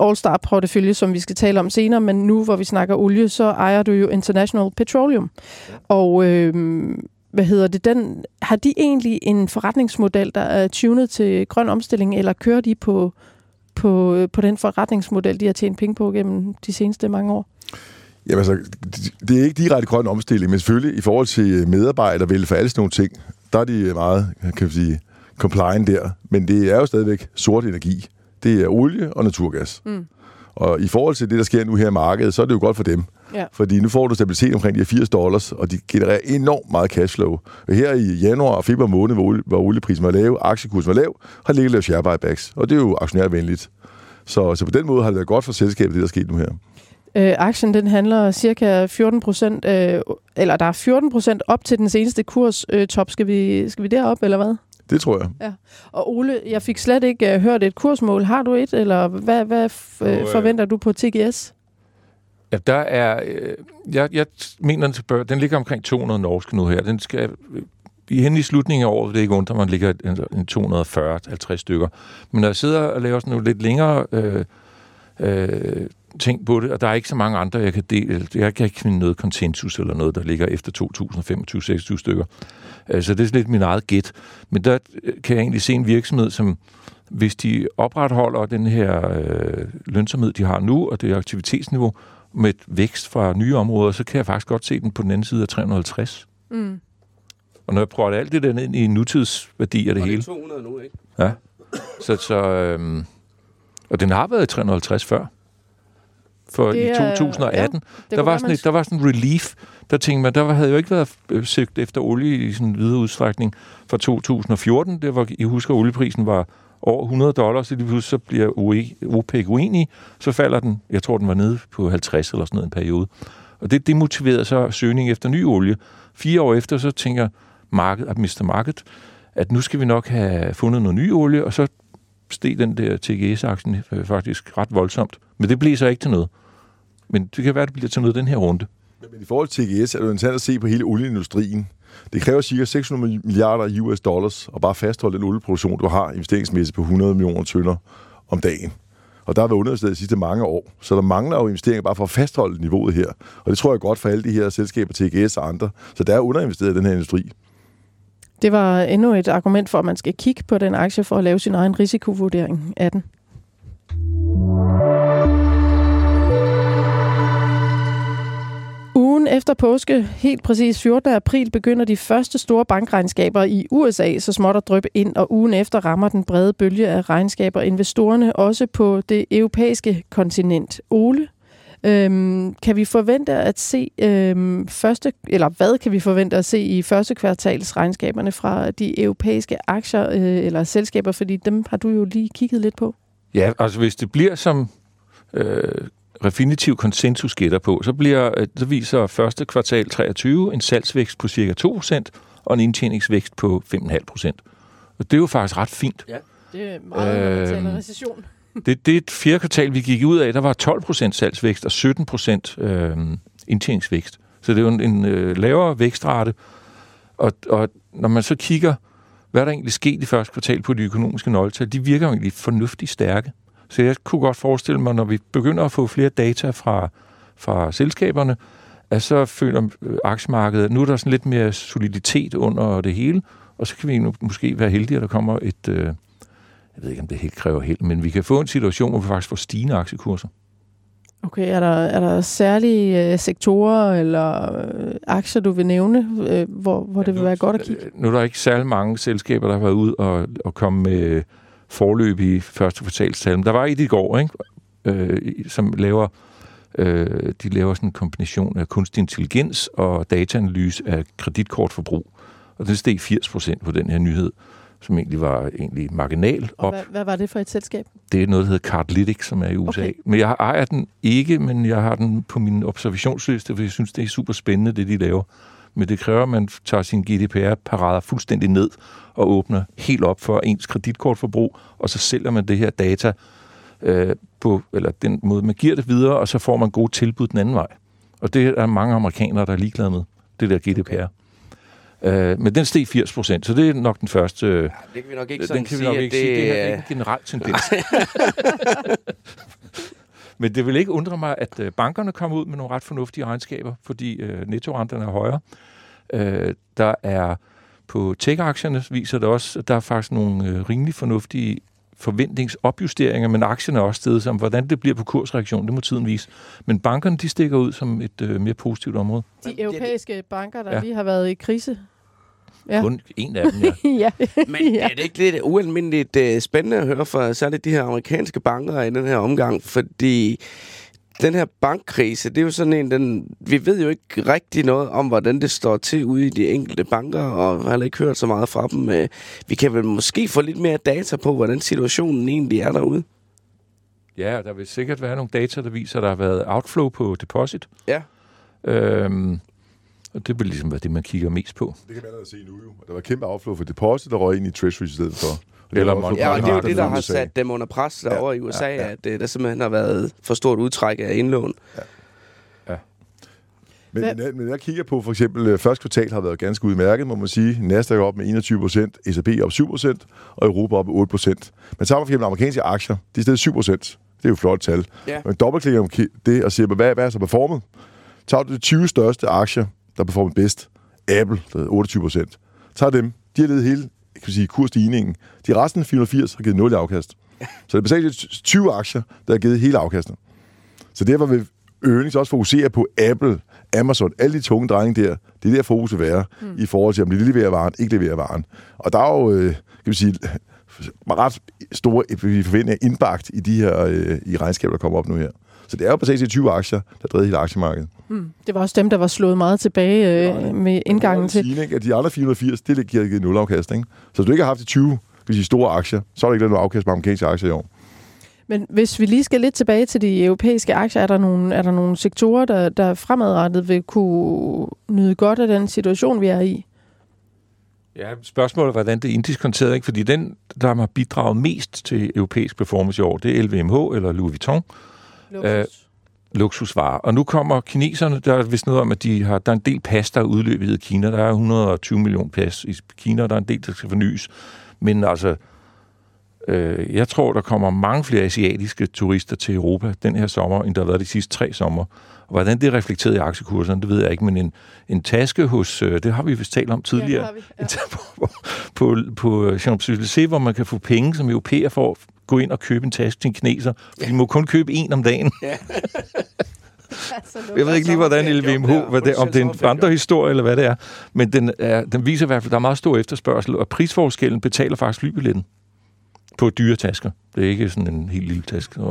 [SPEAKER 1] All-Star-portefølje, som vi skal tale om senere, men nu hvor vi snakker olie, så ejer du jo International Petroleum. Og øh, hvad hedder det, den, har de egentlig en forretningsmodel, der er tunet til grøn omstilling, eller kører de på, på, øh, på den forretningsmodel, de har tjent penge på gennem de seneste mange år?
[SPEAKER 4] Jamen altså, det- er ikke direkte grøn omstilling, men selvfølgelig i forhold til medarbejder for alle sådan nogle ting, der er de meget, kan vi sige, compliant der. Men det er jo stadigvæk sort energi. Det er olie og naturgas.
[SPEAKER 1] Mm.
[SPEAKER 4] Og i forhold til det, der sker nu her i markedet, så er det jo godt for dem.
[SPEAKER 1] Ja.
[SPEAKER 4] Fordi nu får du stabilitet omkring de her 80 dollars, og de genererer enormt meget cashflow. Her i januar og februar måned, hvor, olie, hvor olieprisen var lav, aktiekursen var lav, har ligget lavet share buybacks. Og det er jo aktionærvenligt. Så, så på den måde har det været godt for selskabet, det der er sket nu her.
[SPEAKER 1] Øh, aktien den handler cirka 14 procent, øh, eller der er 14 procent op til den seneste kurs øh, top. Skal vi, skal vi derop, eller hvad?
[SPEAKER 4] Det tror jeg.
[SPEAKER 1] Og Ole, jeg fik slet ikke øh, hørt et kursmål. Har du et, eller hvad, hvad f- øh,
[SPEAKER 2] øh,
[SPEAKER 1] forventer du på TGS?
[SPEAKER 2] Ja, der er... Øh, jeg, jeg mener, den, tilbage, den ligger omkring 200 norske nu her. Den skal... I hen i slutningen af året, det er ikke ondt, at man ligger en, en 240-50 stykker. Men når jeg sidder og laver sådan nogle lidt længere øh, øh, ting på det, og der er ikke så mange andre, jeg kan dele. Jeg kan ikke finde noget konsensus eller noget, der ligger efter 2025-26 stykker. Øh, Så det er lidt min eget gæt. Men der øh, kan jeg egentlig se en virksomhed, som hvis de opretholder den her øh, lønsomhed, de har nu, og det aktivitetsniveau, med vækst fra nye områder, så kan jeg faktisk godt se den på den anden side af 350.
[SPEAKER 1] Mm.
[SPEAKER 2] Og når jeg prøver alt det der ned i nutidsværdi af det
[SPEAKER 3] Og det
[SPEAKER 2] hele,
[SPEAKER 3] er 200 nu, ikke?
[SPEAKER 2] Ja. Så, så, øhm, og den har været i 350 før. For
[SPEAKER 1] Det
[SPEAKER 2] i
[SPEAKER 1] er-
[SPEAKER 2] 2018,
[SPEAKER 1] Det
[SPEAKER 2] der, var sådan et, der var sådan en relief. Der tænkte man, der havde jo ikke været øh, søgt efter olie i sådan videre udstrækning fra 2014. Det var, I husker, olieprisen var over 100 dollars, så lige pludselig så bliver OE OPEC uenig, så falder den, jeg tror, den var nede på 50 eller sådan noget en periode. Og det demotiverede så søgning efter ny olie. Fire år efter, så tænker markedet, at Mr. Market, at nu skal vi nok have fundet noget ny olie, og så steg den der TGS-aktien øh, faktisk ret voldsomt. Men det blev så ikke til noget. Men det kan være, det bliver til noget den her runde.
[SPEAKER 4] Men i forhold til TGS er det jo interessant at se på hele olieindustrien. Det kræver ca. 600 milliarder US dollars at bare fastholde den olieproduktion, du har investeringsmæssigt på 100 millioner tønder om dagen. Og der har været underinvesteret de sidste mange år. Så der mangler jo investeringer bare for at fastholde niveauet her. Og det tror jeg er godt for alle de her selskaber, TGS og andre. Så der er underinvesteret i den her industri.
[SPEAKER 1] Det var endnu et argument for, at man skal kigge på den aktie for at lave sin egen risikovurdering af den. Ugen efter påske, helt præcis 14. april, begynder de første store bankregnskaber i USA så småt at dryppe ind, og ugen efter rammer den brede bølge af regnskaber investorerne også på det europæiske kontinent. Ole, Øhm, kan vi forvente at se øhm, første, eller hvad kan vi forvente at se i første kvartals regnskaberne fra de europæiske aktier øh, eller selskaber, fordi dem har du jo lige kigget lidt på.
[SPEAKER 2] Ja, altså hvis det bliver som øh, Refinitiv konsensus gætter på, så, bliver, øh, så viser første kvartal 23 en salgsvækst på cirka 2% og en indtjeningsvækst på 5,5%. Og det er jo faktisk ret fint.
[SPEAKER 1] Det er
[SPEAKER 2] meget, når man taler
[SPEAKER 1] recession.
[SPEAKER 2] Det, det fjerde kvartal, vi gik ud af, der var 12% salgsvækst og 17% øh, indtjeningsvækst. Så det er jo en, en øh, lavere vækstrate. Og, og når man så kigger, hvad der egentlig skete i første kvartal på de økonomiske nøgletal, de virker jo egentlig fornuftigt stærke. Så jeg kunne godt forestille mig, når vi begynder at få flere data fra, fra selskaberne, at så føler øh, aktiemarkedet, at nu er der sådan lidt mere soliditet under det hele, og så kan vi måske være heldige, at der kommer et, øh, jeg ved ikke, om det helt kræver held, men vi kan få en situation, hvor vi faktisk får stigende aktiekurser.
[SPEAKER 1] Okay, er der, er der særlige øh, sektorer eller øh, aktier, du vil nævne, øh, hvor, hvor det vil være godt at kigge?
[SPEAKER 2] Nu er der ikke særlig mange selskaber, der har været ud og, og komme med forløb i første kvartalstal. Men der var et i går, ikke? Øh, som laver, øh, de laver sådan en kombination af kunstig intelligens og dataanalyse af kreditkortforbrug. Og den steg 80 procent på den her nyhed, som egentlig var egentlig marginal
[SPEAKER 1] Og
[SPEAKER 2] op.
[SPEAKER 1] hvad, hvad var det for et selskab?
[SPEAKER 2] Det er noget, der hedder Cardlytics, som er i USA.
[SPEAKER 1] Okay.
[SPEAKER 2] Okay. Men jeg ejer den ikke, men jeg har den på min observationsliste, for jeg synes, det er super spændende, det de laver. Men det kræver, at man tager sin GDPR-parader fuldstændig ned og åbner helt op for ens kreditkortforbrug, og så sælger man det her data øh, på, eller den måde, man giver det videre, og så får man gode tilbud den anden vej. Og det er mange amerikanere, der er ligeglade med, det der GDPR. Øh, men den steg 80 procent, så det er nok den første...
[SPEAKER 3] Ja, det kan vi nok ikke sådan
[SPEAKER 2] den kan vi nok ikke sige. Det er
[SPEAKER 3] er-
[SPEAKER 2] en generel tendens. Men det vil ikke undre mig, at øh, bankerne kommer ud med nogle ret fornuftige regnskaber, fordi øh, nettorenterne er højere. Øh, der er på tech-aktierne viser det også, at der er faktisk nogle øh, rimelig fornuftige forventningsopjusteringer, men aktierne er også stedet som, hvordan det bliver på kursreaktion, det må tiden vise. Men bankerne, de stikker ud som et øh, mere positivt område.
[SPEAKER 1] De europæiske banker, der
[SPEAKER 2] Ja.
[SPEAKER 1] lige har været i krise. Ja.
[SPEAKER 2] Ja. Kun en af dem, ja.
[SPEAKER 1] ja.
[SPEAKER 3] Men
[SPEAKER 1] ja.
[SPEAKER 3] er det ikke lidt ualmindeligt uh, spændende at høre fra særligt de her amerikanske banker i den her omgang? Fordi den her bankkrise, det er jo sådan en, den, vi ved jo ikke rigtig noget om, hvordan det står til ude i de enkelte banker, og har heller ikke hørt så meget fra dem. Uh, vi kan vel måske få lidt mere data på, hvordan situationen egentlig er derude.
[SPEAKER 2] Ja, der vil sikkert være nogle data, der viser, at der har været outflow på deposit.
[SPEAKER 3] Ja.
[SPEAKER 2] Øhm, og det vil ligesom være det, man kigger mest på.
[SPEAKER 4] Det kan man allerede se nu jo. Der var kæmpe afflow for deposit, der røg ind i Treasury i stedet for. Det
[SPEAKER 2] Eller
[SPEAKER 3] Ja, og det er jo det, der har sat dem under pres derovre i USA,
[SPEAKER 4] ja, ja.
[SPEAKER 3] at uh, der simpelthen har været for stort udtræk af indlån.
[SPEAKER 4] Men,
[SPEAKER 1] Hvad-
[SPEAKER 4] men, men jeg kigger på for eksempel, øh, første kvartal har været ganske udmærket, må man sige. Nasdaq er op med 21 procent, S&P op 7 procent, og Europa op med 8 procent. Men tager man for eksempel amerikanske aktier, de er stedet 7 procent. Det er jo et flot tal.
[SPEAKER 3] Ja.
[SPEAKER 4] Men dobbeltklikker om det og siger, hvad, hvad er så performet? Tager du de 20 største aktier, der performer bedst, Apple, der er 28 procent. Tager dem, de har ledet hele kan vi sige, kursstigningen. De resten 480 har givet 0 i afkast. Så det er basalt 20 aktier, der har givet hele afkastet. Så derfor vil earnings også fokuserer på Apple, Amazon, alle de tunge drenge der. Det er der fokus vil være mm. i forhold til, om de leverer varen, ikke leverer varen. Og der er jo, øh, kan vi sige, ret store forventninger indbagt i de her øh, i regnskaber, der kommer op nu her. Så det er jo præcis de 20 aktier, der driver hele aktiemarkedet.
[SPEAKER 1] Mm. Det var også dem, der var slået meget tilbage øh, ja, med indgangen til...
[SPEAKER 4] Sige, ikke, at de andre 480, det giver givet nul afkast. Ikke? Så hvis du ikke har haft de 20 kan sige, store aktier, så er der ikke noget afkast på amerikanske aktier i år.
[SPEAKER 1] Men hvis vi lige skal lidt tilbage til de europæiske aktier, er der nogle, er der nogle sektorer, der, der fremadrettet vil kunne nyde godt af den situation, vi er i?
[SPEAKER 2] Ja, spørgsmålet er, hvordan det er indiskonteret, ikke? Fordi den, der har bidraget mest til europæisk performance i år, det er LVMH eller Louis Vuitton. Luksus. Øh, luksusvarer. Og nu kommer kineserne, der er vist noget om, at de har, der er en del pas, der er udløbet i Kina. Der er 120 millioner pas i Kina, der er en del, der skal fornyes. Men altså, øh, jeg tror, der kommer mange flere asiatiske turister til Europa den her sommer, end der har været de sidste tre sommer. Og hvordan det er reflekteret i aktiekurserne, det ved jeg ikke, men en, en taske hos, øh, det har vi vist talt om tidligere, ja, vi, ja. på, på, på Champs-Élysées, hvor man kan få penge som europæer at gå ind og købe en taske til en kineser, for ja. de må kun købe en om dagen. Ja. jeg ved ikke lige, hvordan LVMH, hvad det, om det er en vandrehistorie eller hvad det er, men den, er, den viser i hvert fald, at der er meget stor efterspørgsel, og prisforskellen betaler faktisk flybilletten på dyre tasker. Det er ikke sådan en helt lille taske.
[SPEAKER 1] Det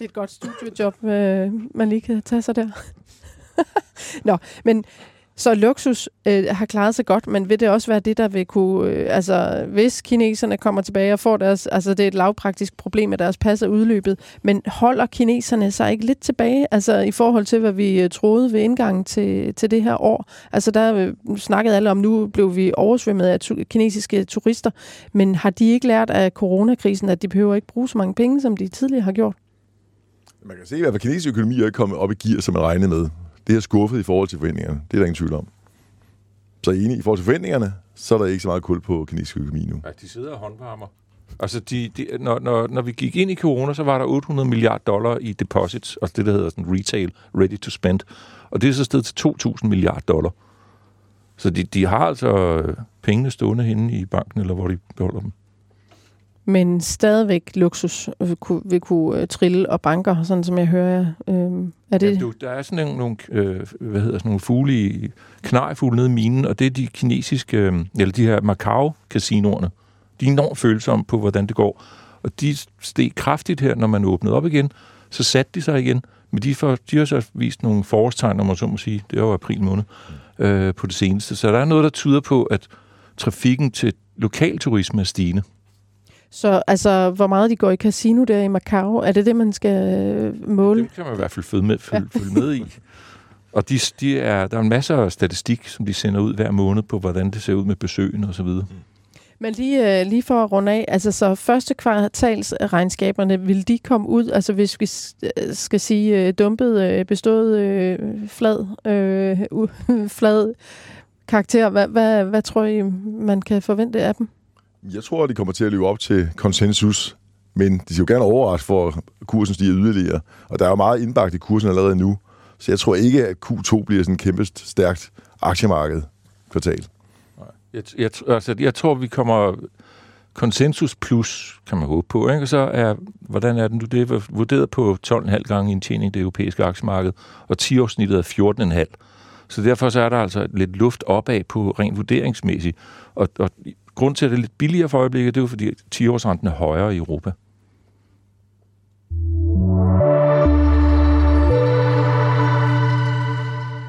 [SPEAKER 1] er et godt studiejob, øh, man lige kan tage sig der. Nå, men så luksus øh, har klaret sig godt, men vil det også være det, der vil kunne... Øh, altså, hvis kineserne kommer tilbage og får deres... Altså, det er et lavpraktisk problem, at deres pas er udløbet, men holder kineserne sig ikke lidt tilbage, altså i forhold til, hvad vi øh, troede ved indgangen til, til det her år? Altså, der øh, snakkede alle om, nu blev vi oversvømmet af tu- kinesiske turister, men har de ikke lært af coronakrisen, at de behøver ikke bruge så mange penge, som de tidligere har gjort?
[SPEAKER 4] Man kan se, at kinesisk økonomi er ikke kommet op i gear, som man regnede med det er skuffet i forhold til forventningerne. Det er der ingen tvivl om. Så enig, i forhold til forventningerne, så er der ikke så meget kul på kinesisk økonomi nu.
[SPEAKER 2] Ja, de sidder og håndvarmer. Altså, de, de, når, når, når vi gik ind i corona, så var der 800 milliarder dollar i deposits, altså det, der hedder sådan retail, ready to spend. Og det er så stedet til 2.000 milliarder dollar. Så de, de har altså pengene stående henne i banken, eller hvor de beholder dem
[SPEAKER 1] men stadigvæk luksus øh, vil kunne, vil kunne trille og banker, sådan som jeg hører jer. Øh,
[SPEAKER 2] er det? Ja, du, der er sådan nogle, øh, hvad hedder sådan nogle fugle i, knejfugle nede i minen, og det er de kinesiske, øh, eller de her Macau-casinoerne. De er enormt følsomme på, hvordan det går. Og de steg kraftigt her, når man åbnede op igen. Så satte de sig igen. Men de, for, de har så vist nogle forårstegn, om man så må sige. Det var jo april måned øh, på det seneste. Så der er noget, der tyder på, at trafikken til lokalturisme er stigende.
[SPEAKER 1] Så altså, hvor meget de går i casino der i Macau, er det det, man skal øh, måle?
[SPEAKER 2] Det kan man i hvert fald følge med, følge, ja. følge med i. Og de, de er, der er en masse af statistik, som de sender ud hver måned på, hvordan det ser ud med besøgende osv. Mm.
[SPEAKER 1] Men lige, øh, lige for at runde af, altså så første kvartalsregnskaberne, vil de komme ud, altså hvis vi øh, skal sige dumpet, bestået, flad, øh, flad karakter, hvad, hvad, hvad tror I, man kan forvente af dem?
[SPEAKER 4] Jeg tror, at de kommer til at leve op til konsensus, men de skal jo gerne overraske for, at kursen stiger yderligere. Og der er jo meget indbagt i kursen allerede nu. Så jeg tror ikke, at Q2 bliver sådan et kæmpe stærkt aktiemarked kvartal.
[SPEAKER 2] Jeg, jeg, altså, jeg tror, vi kommer konsensus plus, kan man håbe på. Ikke? Og så er, hvordan er den nu? Det er vurderet på 12,5 gange indtjening det europæiske aktiemarked, og 10-årssnittet er 14,5. Så derfor så er der altså lidt luft opad på rent vurderingsmæssigt. Og, og grund til, at det er lidt billigere for øjeblikket, det er jo fordi 10-årsrenten er højere i Europa.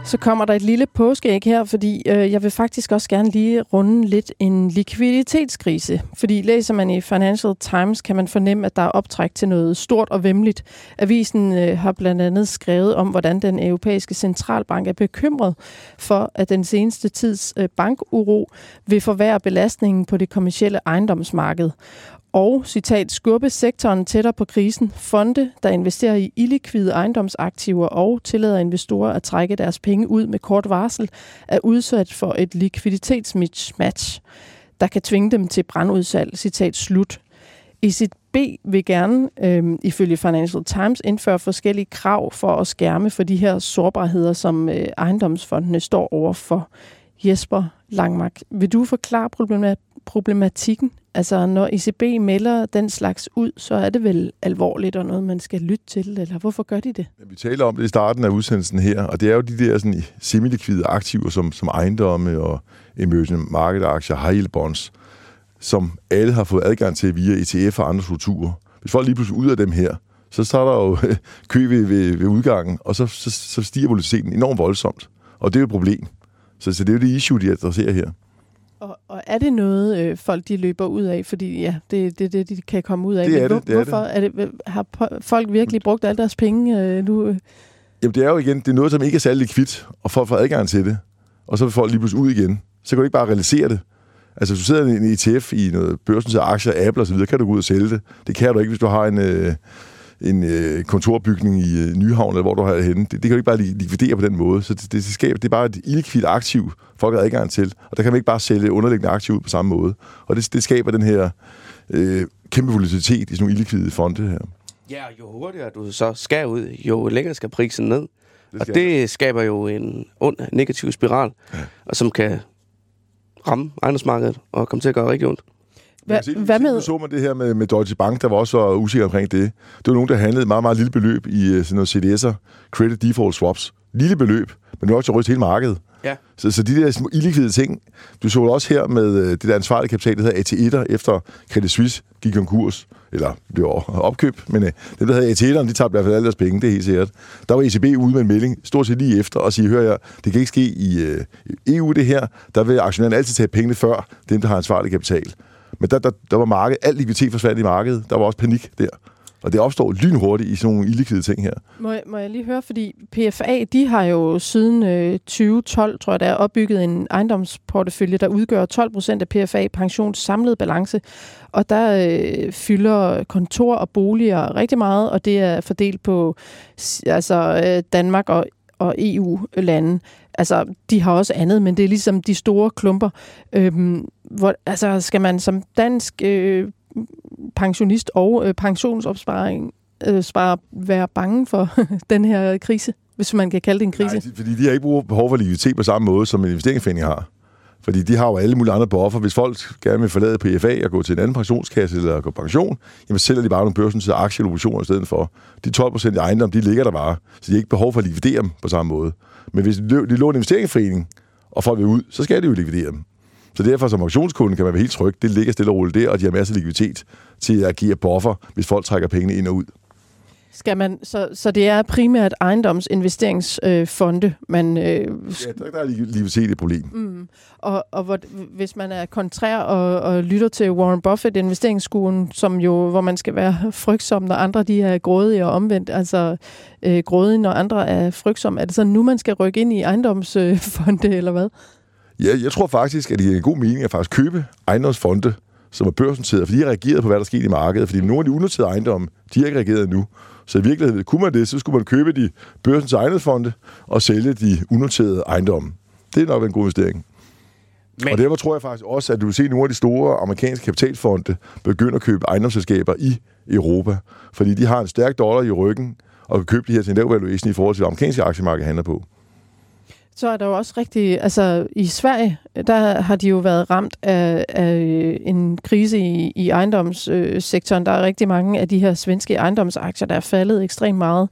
[SPEAKER 1] Så kommer der et lille påskeæg her, fordi øh, jeg vil faktisk også gerne lige runde lidt en likviditetskrise. Fordi læser man i Financial Times, kan man fornemme, at der er optræk til noget stort og vemmeligt. Avisen øh, har blandt andet skrevet om, hvordan den europæiske centralbank er bekymret for, at den seneste tids øh, bankuro vil forværre belastningen på det kommercielle ejendomsmarked og, citat, skubbe sektoren tættere på krisen. Fonde, der investerer i illikvide ejendomsaktiver og tillader investorer at trække deres penge ud med kort varsel, er udsat for et likviditetsmismatch, der kan tvinge dem til brandudsalg, citat slut. ECB vil gerne, øh, ifølge Financial Times, indføre forskellige krav for at skærme for de her sårbarheder, som øh, ejendomsfondene står overfor. Jesper Langmark, vil du forklare problematikken? Altså, når ECB melder den slags ud, så er det vel alvorligt og noget, man skal lytte til, eller hvorfor gør de det?
[SPEAKER 4] Vi taler om det i starten af udsendelsen her, og det er jo de der sådan, semilikvide aktiver, som, som ejendomme og emerging market aktier, high yield bonds, som alle har fået adgang til via ETF og andre strukturer. Hvis folk lige pludselig ud af dem her, så starter jo kø ved, ved, ved udgangen, og så, så, så stiger volatiliteten enormt voldsomt. Og det er jo et problem. Så, så det er jo det issue, de adresserer her.
[SPEAKER 1] Og, og er det noget, øh, folk de løber ud af? Fordi ja, det er det, det, de kan komme ud af.
[SPEAKER 4] Det er
[SPEAKER 1] Men
[SPEAKER 4] det, det er
[SPEAKER 1] hvorfor er det. har folk virkelig brugt alle deres penge øh, nu?
[SPEAKER 4] Jamen det er jo igen, det er noget, som ikke er særlig likvidt, og folk får adgang til det. Og så vil folk lige pludselig ud igen. Så kan du ikke bare realisere det. Altså, hvis du sidder i en ETF i noget børsen til aktier, Apple osv., kan du gå ud og sælge det. Det kan du ikke, hvis du har en, øh, en øh, kontorbygning i øh, Nyhavn, eller hvor du har det henne. Det, det kan du ikke bare likvidere på den måde. Så det, det, det, skaber, det er bare et illikvidt aktiv, folk har adgang til. Og der kan man ikke bare sælge underliggende aktiv på samme måde. Og det, det skaber den her øh, kæmpe volatilitet i sådan nogle illikvide fonde her.
[SPEAKER 3] Ja, jo hurtigere du så skal ud, jo længere skal prisen ned. Det og det skaber jo en ond negativ spiral, ja. og som kan ramme ejendomsmarkedet og komme til at gøre rigtig ondt.
[SPEAKER 1] Hva, se, hvad med?
[SPEAKER 4] Så man det her med, med Deutsche Bank, der var også usikker omkring det. Det var nogen, der handlede et meget, meget lille beløb i øh, sådan noget CDS'er, Credit Default Swaps. Lille beløb, men det var også ryste hele markedet.
[SPEAKER 3] Ja.
[SPEAKER 4] Så, så de der små illikvide ting, du så også her med øh, det der ansvarlige kapital, der hedder AT1'er, efter Credit Suisse gik konkurs, eller blev opkøbt, men øh, det der hedder AT1'erne, de tabte i hvert fald alle deres penge, det er helt sikkert. Der var ECB ude med en melding, stort set lige efter, og sige, hør jeg, det kan ikke ske i øh, EU det her, der vil aktionærerne altid tage pengene før dem, der har ansvarlig kapital. Men der, der, der var markedet, al likviditet forsvandt i markedet. Der var også panik der. Og det opstår lynhurtigt i sådan nogle illikvide ting her.
[SPEAKER 1] Må jeg, må jeg lige høre, fordi PFA, de har jo siden øh, 2012, tror jeg, der er opbygget en ejendomsportefølje, der udgør 12 procent af PFA pensions samlede balance. Og der øh, fylder kontor og boliger rigtig meget, og det er fordelt på altså, øh, Danmark og og EU-lande. Altså, de har også andet, men det er ligesom de store klumper. Øhm, hvor, altså, skal man som dansk øh, pensionist og øh, pensionsopsparing øh, spare, være bange for den her krise, hvis man kan kalde det en krise?
[SPEAKER 4] Nej, fordi de har ikke behov for likviditet på samme måde, som en investeringsforening har. Fordi de har jo alle mulige andre buffer. Hvis folk gerne vil forlade PFA og gå til en anden pensionskasse eller gå pension, jamen sælger de bare nogle børsen til aktier eller obligationer i stedet for. De 12 procent i ejendom, de ligger der bare. Så de har ikke behov for at likvidere dem på samme måde. Men hvis de låner en investeringsforening, og folk vil ud, så skal de jo likvidere dem. Så derfor som auktionskunde kan man være helt tryg. Det ligger stille og roligt der, og de har masser af likviditet til at give buffer, hvis folk trækker pengene ind og ud.
[SPEAKER 1] Skal man, så, så det er primært ejendomsinvesteringsfonde, øh, man... Øh, ja,
[SPEAKER 4] der, der er lige set et problem.
[SPEAKER 1] Mm. Og, og hvor, hvis man er kontrær og, og lytter til Warren Buffett, investeringsskuen, som jo, hvor man skal være frygtsom, når andre de er grådige og omvendt, altså øh, grådige, når andre er frygtsomme. Er det så nu, man skal rykke ind i ejendomsfonde, øh, eller hvad?
[SPEAKER 4] Ja, jeg tror faktisk, at det er en god mening at faktisk købe ejendomsfonde, som er børsnoteret, for de har reageret på, hvad der sker i markedet. Fordi nogle af de unoterede ejendomme, de har ikke reageret endnu. Så i virkeligheden, kunne man det, så skulle man købe de børsens ejendomsfonde og sælge de unoterede ejendomme. Det er nok en god investering. Men... Og derfor tror jeg faktisk også, at du vil se nogle af de store amerikanske kapitalfonde begynde at købe ejendomsselskaber i Europa. Fordi de har en stærk dollar i ryggen, og kan købe de her til en lav valuation i forhold til, hvad amerikanske aktiemarked handler på
[SPEAKER 1] så er der jo også rigtig... Altså, i Sverige, der har de jo været ramt af, af øh, en krise i, i ejendomssektoren. Der er rigtig mange af de her svenske ejendomsaktier, der er faldet ekstremt meget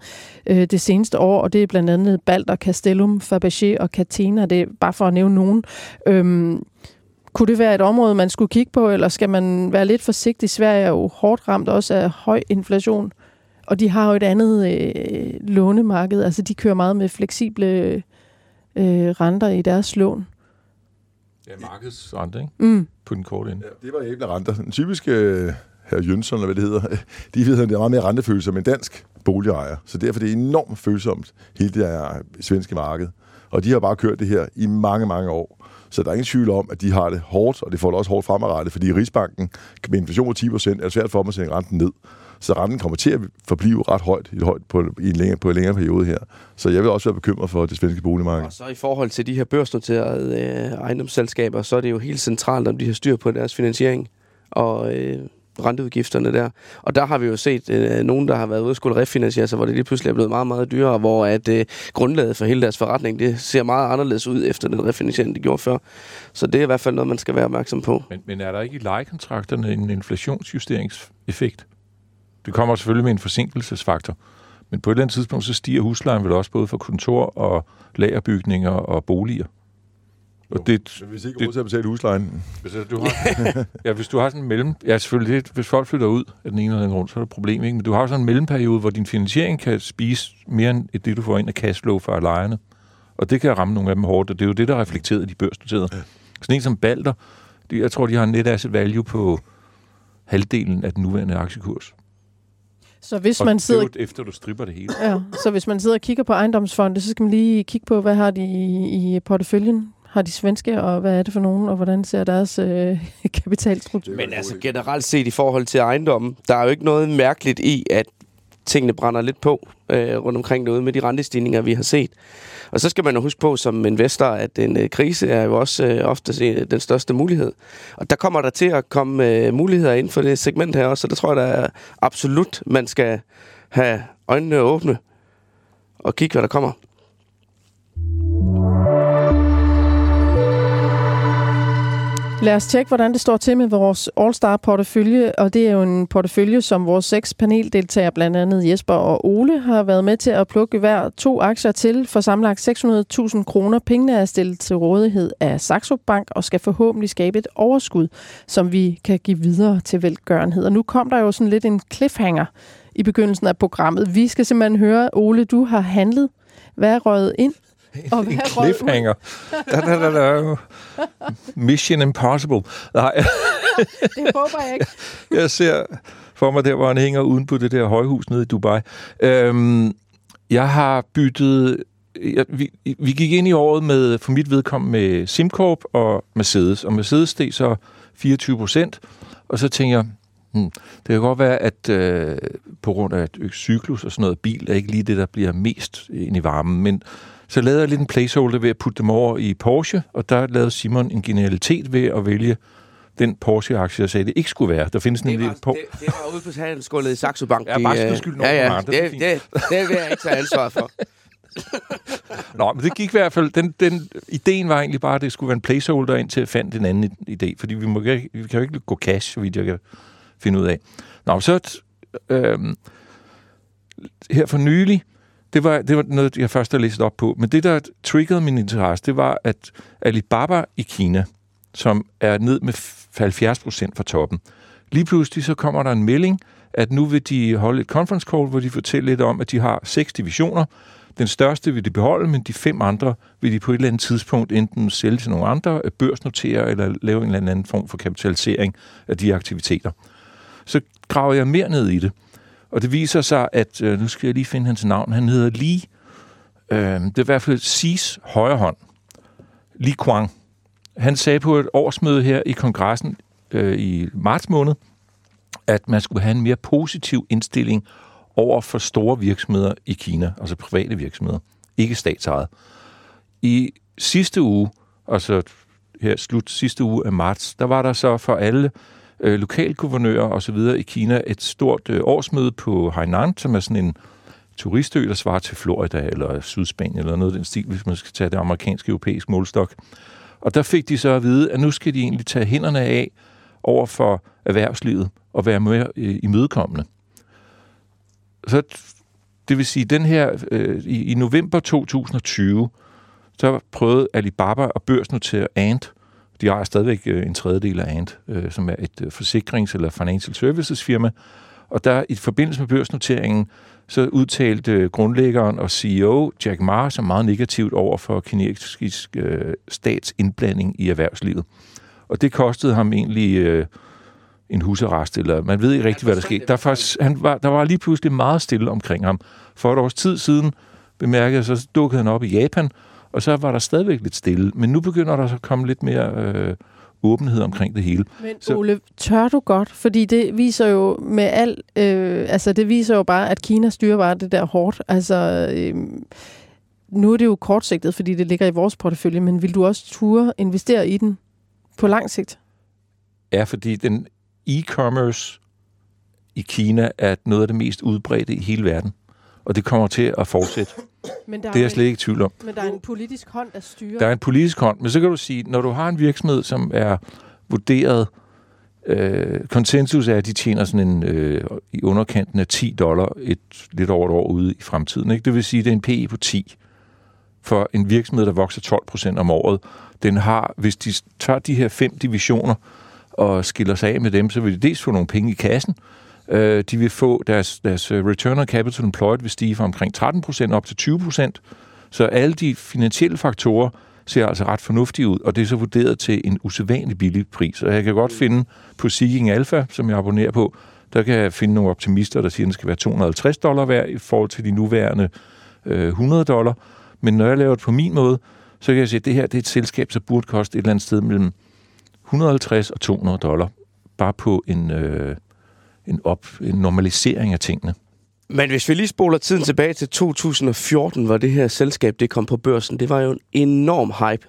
[SPEAKER 1] øh, det seneste år, og det er blandt andet Balder, Castellum, Fabergé og Catena. Det er bare for at nævne nogen. Øhm, kunne det være et område, man skulle kigge på, eller skal man være lidt forsigtig? Sverige er jo hårdt ramt også af høj inflation, og de har jo et andet øh, lånemarked. Altså, de kører meget med fleksible øh, renter i deres lån.
[SPEAKER 2] Ja, markedsrente, ikke?
[SPEAKER 1] Mm.
[SPEAKER 2] På den korte ende.
[SPEAKER 4] Ja, det var æble renter. En typisk øh, herr Jønsson, eller hvad det hedder, de ved, at det er meget mere rentefølsomt end dansk boligejer. Så derfor er det enormt følsomt, hele det her svenske marked. Og de har bare kørt det her i mange, mange år. Så der er ingen tvivl om, at de har det hårdt, og det får det også hårdt fremadrettet, fordi Rigsbanken med inflation på 10% er det svært for dem at sætte renten ned. Så renten kommer til at forblive ret højt, i højt på, i en længere, på en længere periode her. Så jeg vil også være bekymret for det svenske boligmarked.
[SPEAKER 3] Og så i forhold til de her børsnoterede øh, ejendomsselskaber, så er det jo helt centralt, om de har styr på deres finansiering. Og øh, renteudgifterne der. Og der har vi jo set øh, nogen, der har været ude og skulle refinansiere sig, hvor det lige pludselig er blevet meget, meget dyrere, hvor at øh, grundlaget for hele deres forretning, det ser meget anderledes ud efter den refinansiering, de gjorde før. Så det er i hvert fald noget, man skal være opmærksom på.
[SPEAKER 2] Men, men er der ikke i lejekontrakterne en inflationsjusteringseffekt? Det kommer selvfølgelig med en forsinkelsesfaktor. Men på et eller andet tidspunkt, så stiger huslejen vel også både for kontor og lagerbygninger og boliger.
[SPEAKER 4] Og det, hvis ikke råd til at betale huslejen.
[SPEAKER 2] Hvis du har, ja, hvis du har sådan en mellem... Ja, selvfølgelig, det, hvis folk flytter ud af den ene eller anden grund, så er det et problem, ikke? Men du har sådan en mellemperiode, hvor din finansiering kan spise mere end det, du får ind af cashflow fra lejerne. Og det kan ramme nogle af dem hårdt, og det er jo det, der er reflekteret i de børsnoterede. Ja. Sådan en som Balder, de, jeg tror, de har en net asset value på halvdelen af den nuværende aktiekurs.
[SPEAKER 1] Så hvis og man sidder...
[SPEAKER 2] Det efter du stripper det hele.
[SPEAKER 1] Ja, så hvis man sidder og kigger på ejendomsfonde, så skal man lige kigge på, hvad har de i, i porteføljen? Har de svenske, og hvad er det for nogen, og hvordan ser deres øh, kapitalstruktur?
[SPEAKER 3] Men altså generelt set i forhold til ejendommen, der er jo ikke noget mærkeligt i, at tingene brænder lidt på øh, rundt omkring derude med de rentestigninger, vi har set. Og så skal man jo huske på som investor, at en øh, krise er jo også øh, ofte øh, den største mulighed. Og der kommer der til at komme øh, muligheder inden for det segment her også, så der tror jeg, der er absolut, man skal have øjnene åbne og kigge, hvad der kommer.
[SPEAKER 1] Lad os tjekke, hvordan det står til med vores All-Star-portefølje, og det er jo en portefølje, som vores seks paneldeltagere, blandt andet Jesper og Ole, har været med til at plukke hver to aktier til for samlet 600.000 kroner. Pengene er stillet til rådighed af Saxo Bank og skal forhåbentlig skabe et overskud, som vi kan give videre til velgørenhed. Og nu kom der jo sådan lidt en cliffhanger i begyndelsen af programmet. Vi skal simpelthen høre, Ole, du har handlet. Hvad er røget ind?
[SPEAKER 2] Og en cliffhanger. da, da, da, da. Mission Impossible. Nej.
[SPEAKER 1] det håber jeg ikke.
[SPEAKER 2] jeg ser for mig der, hvor han hænger uden på det der højhus nede i Dubai. Øhm, jeg har byttet... Jeg, vi, vi gik ind i året med, for mit vedkommende, med SimCorp og Mercedes. Og Mercedes steg så 24 procent. Og så tænker jeg, Hmm. Det kan godt være, at øh, på grund af et cyklus og sådan noget, bil er ikke lige det, der bliver mest ind i varmen, men så lavede jeg lidt en placeholder ved at putte dem over i Porsche, og der lavede Simon en genialitet ved at vælge den Porsche-aktie, jeg sagde, det ikke skulle være. Der findes
[SPEAKER 3] det
[SPEAKER 2] var,
[SPEAKER 3] på. Det, det var ude på handelsgulvet i Saxo Bank.
[SPEAKER 2] Ja, bare skyld
[SPEAKER 3] ja, ja, det, det, det, det vil jeg ikke tage ansvar for.
[SPEAKER 2] Nå, men det gik i hvert fald... Den, den, ideen var egentlig bare, at det skulle være en placeholder, indtil jeg fandt en anden idé. Fordi vi, må, vi kan jo ikke gå cash, så vidt jeg kan finde ud af. Nå, så... Øh, her for nylig, det var, det var noget, jeg først har læst op på. Men det, der triggede min interesse, det var, at Alibaba i Kina, som er ned med 70 procent fra toppen, lige pludselig så kommer der en melding, at nu vil de holde et conference call, hvor de fortæller lidt om, at de har seks divisioner. Den største vil de beholde, men de fem andre vil de på et eller andet tidspunkt enten sælge til nogle andre, øh, børsnotere eller lave en eller anden form for kapitalisering af de aktiviteter. Så graver jeg mere ned i det. Og det viser sig, at, øh, nu skal jeg lige finde hans navn, han hedder Li, øh, det er i hvert fald Sis højre hånd, Li Kuang. Han sagde på et årsmøde her i kongressen øh, i marts måned, at man skulle have en mere positiv indstilling over for store virksomheder i Kina, altså private virksomheder, ikke statsejet. I sidste uge, altså her slut sidste uge af marts, der var der så for alle øh, lokalguvernører og så videre i Kina et stort øh, årsmøde på Hainan, som er sådan en turistø, der svarer til Florida eller Sydspanien eller noget af den stil, hvis man skal tage det amerikanske europæiske målstok. Og der fik de så at vide, at nu skal de egentlig tage hænderne af over for erhvervslivet og være mere øh, imødekommende. Så det vil sige, den her øh, i, i november 2020, så prøvede Alibaba og børsnotere Ant de har stadigvæk øh, en tredjedel af Ant, øh, som er et øh, forsikrings- eller financial services firma. Og der i forbindelse med børsnoteringen, så udtalte grundlæggeren og CEO Jack Ma som meget negativt over for kinesisk øh, statsindblanding i erhvervslivet. Og det kostede ham egentlig øh, en husarrest, eller man ved ikke rigtig, hvad der skete. Der, faktisk, han var, der var lige pludselig meget stille omkring ham. For et års tid siden bemærkede jeg, så dukkede han op i Japan, og så var der stadigvæk lidt stille. Men nu begynder der så at komme lidt mere øh, åbenhed omkring det hele.
[SPEAKER 1] Men
[SPEAKER 2] så,
[SPEAKER 1] Ole, tør du godt? Fordi det viser jo med al... Øh, altså, det viser jo bare, at Kina styrer bare det der hårdt. Altså... Øh, nu er det jo kortsigtet, fordi det ligger i vores portefølje, men vil du også ture investere i den på lang sigt?
[SPEAKER 2] Ja, fordi den e-commerce i Kina er noget af det mest udbredte i hele verden. Og det kommer til at fortsætte.
[SPEAKER 1] Men der
[SPEAKER 2] Det er jeg slet ikke i tvivl om.
[SPEAKER 1] Men der er en politisk hånd, der styrer.
[SPEAKER 2] Der er en politisk hånd, men så kan du sige, når du har en virksomhed, som er vurderet, øh, konsensus er, at de tjener sådan en, øh, i underkanten af 10 dollar et, lidt over et år ude i fremtiden. Ikke? Det vil sige, at det er en PE på 10 for en virksomhed, der vokser 12 procent om året. Den har, hvis de tager de her fem divisioner og skiller sig af med dem, så vil de dels få nogle penge i kassen, øh, de vil få deres, deres øh, return on capital employed vil stige fra omkring 13 procent op til 20 procent. Så alle de finansielle faktorer ser altså ret fornuftige ud, og det er så vurderet til en usædvanlig billig pris. Og jeg kan godt finde på Seeking Alpha, som jeg abonnerer på, der kan jeg finde nogle optimister, der siger, at den skal være 250 dollar værd i forhold til de nuværende øh, 100 dollar. Men når jeg laver det på min måde, så kan jeg sige, at det her det er et selskab, der burde koste et eller andet sted mellem 150 og 200 dollar, bare på en, øh, en, op, en normalisering af tingene.
[SPEAKER 3] Men hvis vi lige spoler tiden tilbage til 2014, hvor det her selskab det kom på børsen, det var jo en enorm hype.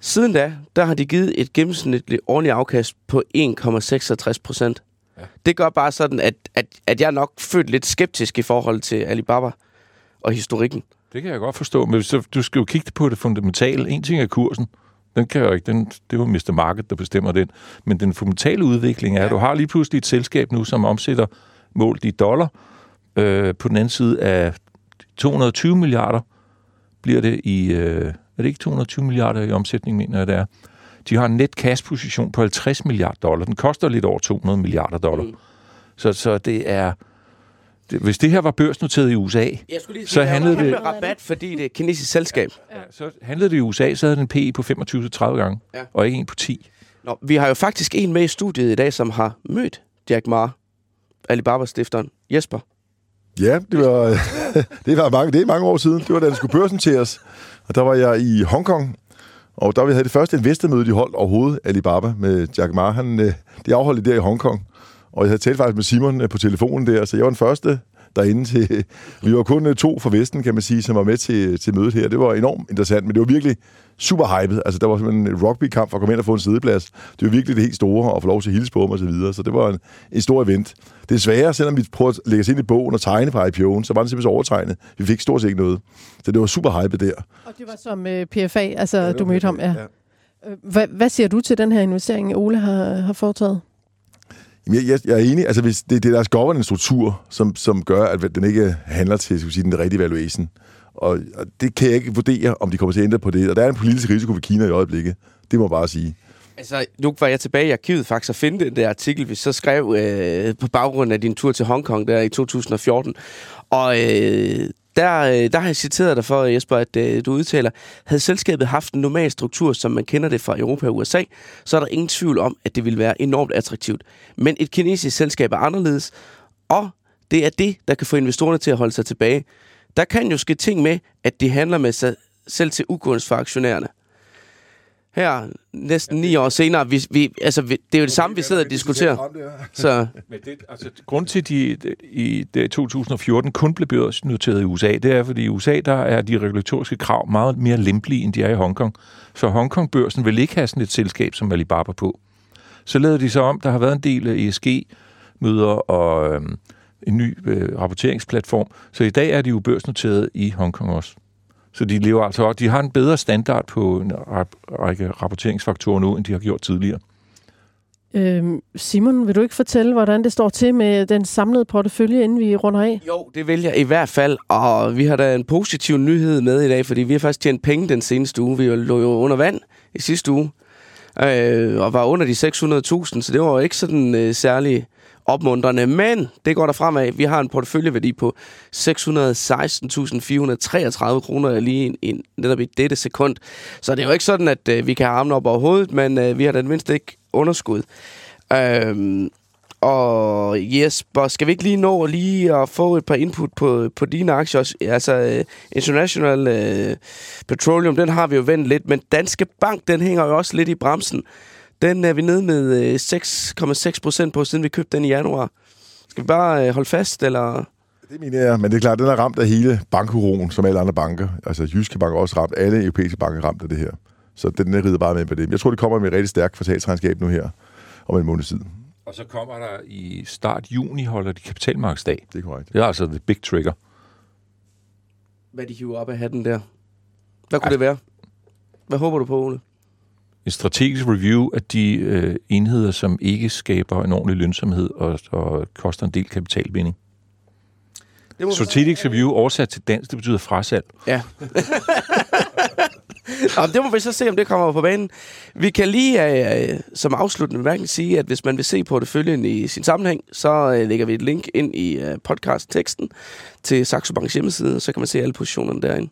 [SPEAKER 3] Siden da, der har de givet et gennemsnitligt årligt afkast på 1,66 procent. Ja. Det gør bare sådan, at, at, at jeg er nok født lidt skeptisk i forhold til Alibaba og historikken.
[SPEAKER 2] Det kan jeg godt forstå, men så, du skal jo kigge på det fundamentale. En ting er kursen. Den kan jo ikke, den, det er jo Mr. Market, der bestemmer den. Men den fundamentale udvikling er, at du har lige pludselig et selskab nu, som omsætter målt i dollar. Øh, på den anden side af 220 milliarder bliver det i... Øh, er det ikke 220 milliarder i omsætning, mener jeg, det er? De har en net cash-position på 50 milliarder dollar. Den koster lidt over 200 milliarder dollar. Mm. Så, så det er... Hvis det her var børsnoteret i USA,
[SPEAKER 3] lige
[SPEAKER 2] sige, Så handlede det-
[SPEAKER 3] rabat, fordi det er kinesisk selskab.
[SPEAKER 2] Ja, så handlede det i USA, så havde den en PE på 25-30 gange,
[SPEAKER 3] Ja.
[SPEAKER 2] ja. og ikke en på 10.
[SPEAKER 3] Nå, vi har jo faktisk en med i studiet i dag, som har mødt Jack Ma, Alibaba-stifteren. Jesper.
[SPEAKER 4] Ja, det var, det var mange, det er mange år siden. Det var da den skulle børsnoteres. Og der var jeg i Hongkong, og der vi havde det første investormøde, de holdt overhovedet, Alibaba, med Jack Ma. Han, øh, det afholdt de der i Hongkong. Og jeg havde talt faktisk med Simon øh, på telefonen der, så jeg var den første derinde til... Vi var kun øh, to fra Vesten, kan man sige, som var med til, til mødet her. Det var enormt interessant, men det var virkelig super hypet. Altså, der var simpelthen en rugbykamp for at komme ind og få en sideplads. Det var virkelig det helt store, og få lov til at hilse på dem og så videre. Så det var en, en stor event. Desværre, selvom vi prøvede at lægge os ind i bogen og tegne fra IPO'en, så var det simpelthen så overtegnet. Vi fik stort set ikke noget. Så det var super hypet der.
[SPEAKER 1] Og det var som øh, PFA, altså ja, du mødte ham, ja.
[SPEAKER 4] ja.
[SPEAKER 1] Hvad, hvad siger du til den her investering, Ole har, har foretaget?
[SPEAKER 4] Jamen, jeg, jeg, jeg er enig. Altså, hvis det, det er deres governance struktur, som, som gør, at den ikke handler til skal sige, den rigtige valuation. Og, og det kan jeg ikke vurdere, om de kommer til at ændre på det. Og der er en politisk risiko for Kina i øjeblikket. Det må jeg bare sige.
[SPEAKER 3] Altså, nu var jeg tilbage i arkivet faktisk og finde den der artikel, vi så skrev øh, på baggrund af din tur til Hongkong der i 2014. Og øh, der, øh, der har jeg citeret dig for, Jesper, at øh, du udtaler, havde selskabet haft en normal struktur, som man kender det fra Europa og USA, så er der ingen tvivl om, at det ville være enormt attraktivt. Men et kinesisk selskab er anderledes, og det er det, der kan få investorerne til at holde sig tilbage. Der kan jo ske ting med, at de handler med sig selv til ugunst for aktionærerne. Her, næsten ni år senere, vi, vi, altså, vi, det er jo det samme, vi sidder og diskuterer. Så
[SPEAKER 2] Men det, altså, grund til, at de i det 2014 kun blev børsnoteret i USA, det er, fordi i USA der er de regulatoriske krav meget mere lempelige, end de er i Hongkong. Så Hongkong-børsen vil ikke have sådan et selskab som Alibaba på. Så lavede de så om, der har været en del ESG-møder og øhm, en ny øh, rapporteringsplatform. Så i dag er de jo børsnoteret i Hongkong også. Så de lever altså også, de har en bedre standard på en række rapporteringsfaktorer nu, end de har gjort tidligere.
[SPEAKER 1] Øhm, Simon, vil du ikke fortælle, hvordan det står til med den samlede portefølje, inden vi runder af?
[SPEAKER 3] jo, det vil jeg i hvert fald, og vi har da en positiv nyhed med i dag, fordi vi har faktisk tjent penge den seneste uge. Vi lå jo under vand i sidste uge, øh, og var under de 600.000, så det var jo ikke sådan øh, særlig opmuntrende. Men det går der fremad. Vi har en porteføljeværdi på 616.433 kroner lige en, in, netop i dette sekund. Så det er jo ikke sådan, at øh, vi kan have armene op over hovedet, men øh, vi har da mindste ikke underskud. Øhm, og Jesper, skal vi ikke lige nå lige at få et par input på, på dine aktier? Altså, øh, International øh, Petroleum, den har vi jo vendt lidt, men Danske Bank, den hænger jo også lidt i bremsen. Den er vi nede med øh, 6,6 procent på, siden vi købte den i januar. Skal vi bare øh, holde fast, eller...
[SPEAKER 4] Det mener jeg, men det er klart, den er ramt af hele bankuroen, som alle andre banker. Altså Jyske Bank er også ramt. Alle europæiske banker er ramt af det her. Så den rider bare med på det. Jeg tror, det kommer med et rigtig stærkt kvartalsregnskab nu her om en måned tid.
[SPEAKER 2] Og så kommer der i start juni, holder de kapitalmarkedsdag.
[SPEAKER 4] Det er korrekt.
[SPEAKER 2] Det er altså the big trigger.
[SPEAKER 3] Hvad de hiver op af hatten der? Hvad kunne Ej. det være? Hvad håber du på, Ole?
[SPEAKER 2] En strategisk review af de øh, enheder, som ikke skaber en ordentlig lønsomhed og, og koster en del kapitalbinding.
[SPEAKER 3] Det
[SPEAKER 2] Strategic review oversat til dansk, det betyder frasalg.
[SPEAKER 3] Ja. Nå, det må vi så se, om det kommer på banen. Vi kan lige øh, som afsluttende bemærkning sige, at hvis man vil se på det følgende i sin sammenhæng, så øh, lægger vi et link ind i øh, podcast-teksten til Saxo Banks hjemmeside, så kan man se alle positionerne derinde.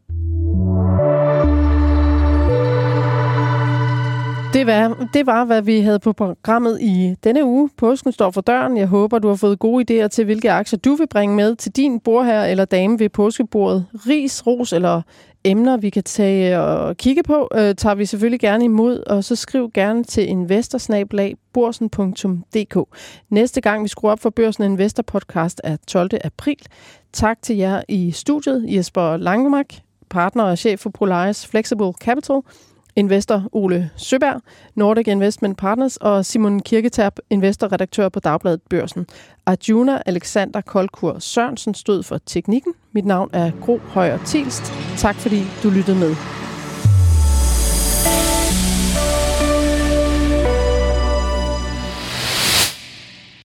[SPEAKER 1] Det var, det var, hvad vi havde på programmet i denne uge. Påsken står for døren. Jeg håber, du har fået gode idéer til, hvilke aktier du vil bringe med til din bordherre eller dame ved påskebordet. Ris, ros eller emner, vi kan tage og kigge på, øh, tager vi selvfølgelig gerne imod, og så skriv gerne til investorsnablag.borsen.dk. Næste gang vi skruer op for Børsen Investor Podcast er 12. april. Tak til jer i studiet, Jesper Langemark, partner og chef for Polaris Flexible Capital, investor Ole Søberg, Nordic Investment Partners og Simon Kirketab, investorredaktør på Dagbladet Børsen. Arjuna Alexander Kolkur Sørensen stod for teknikken. Mit navn er Gro Højer Tilst. Tak fordi du lyttede med.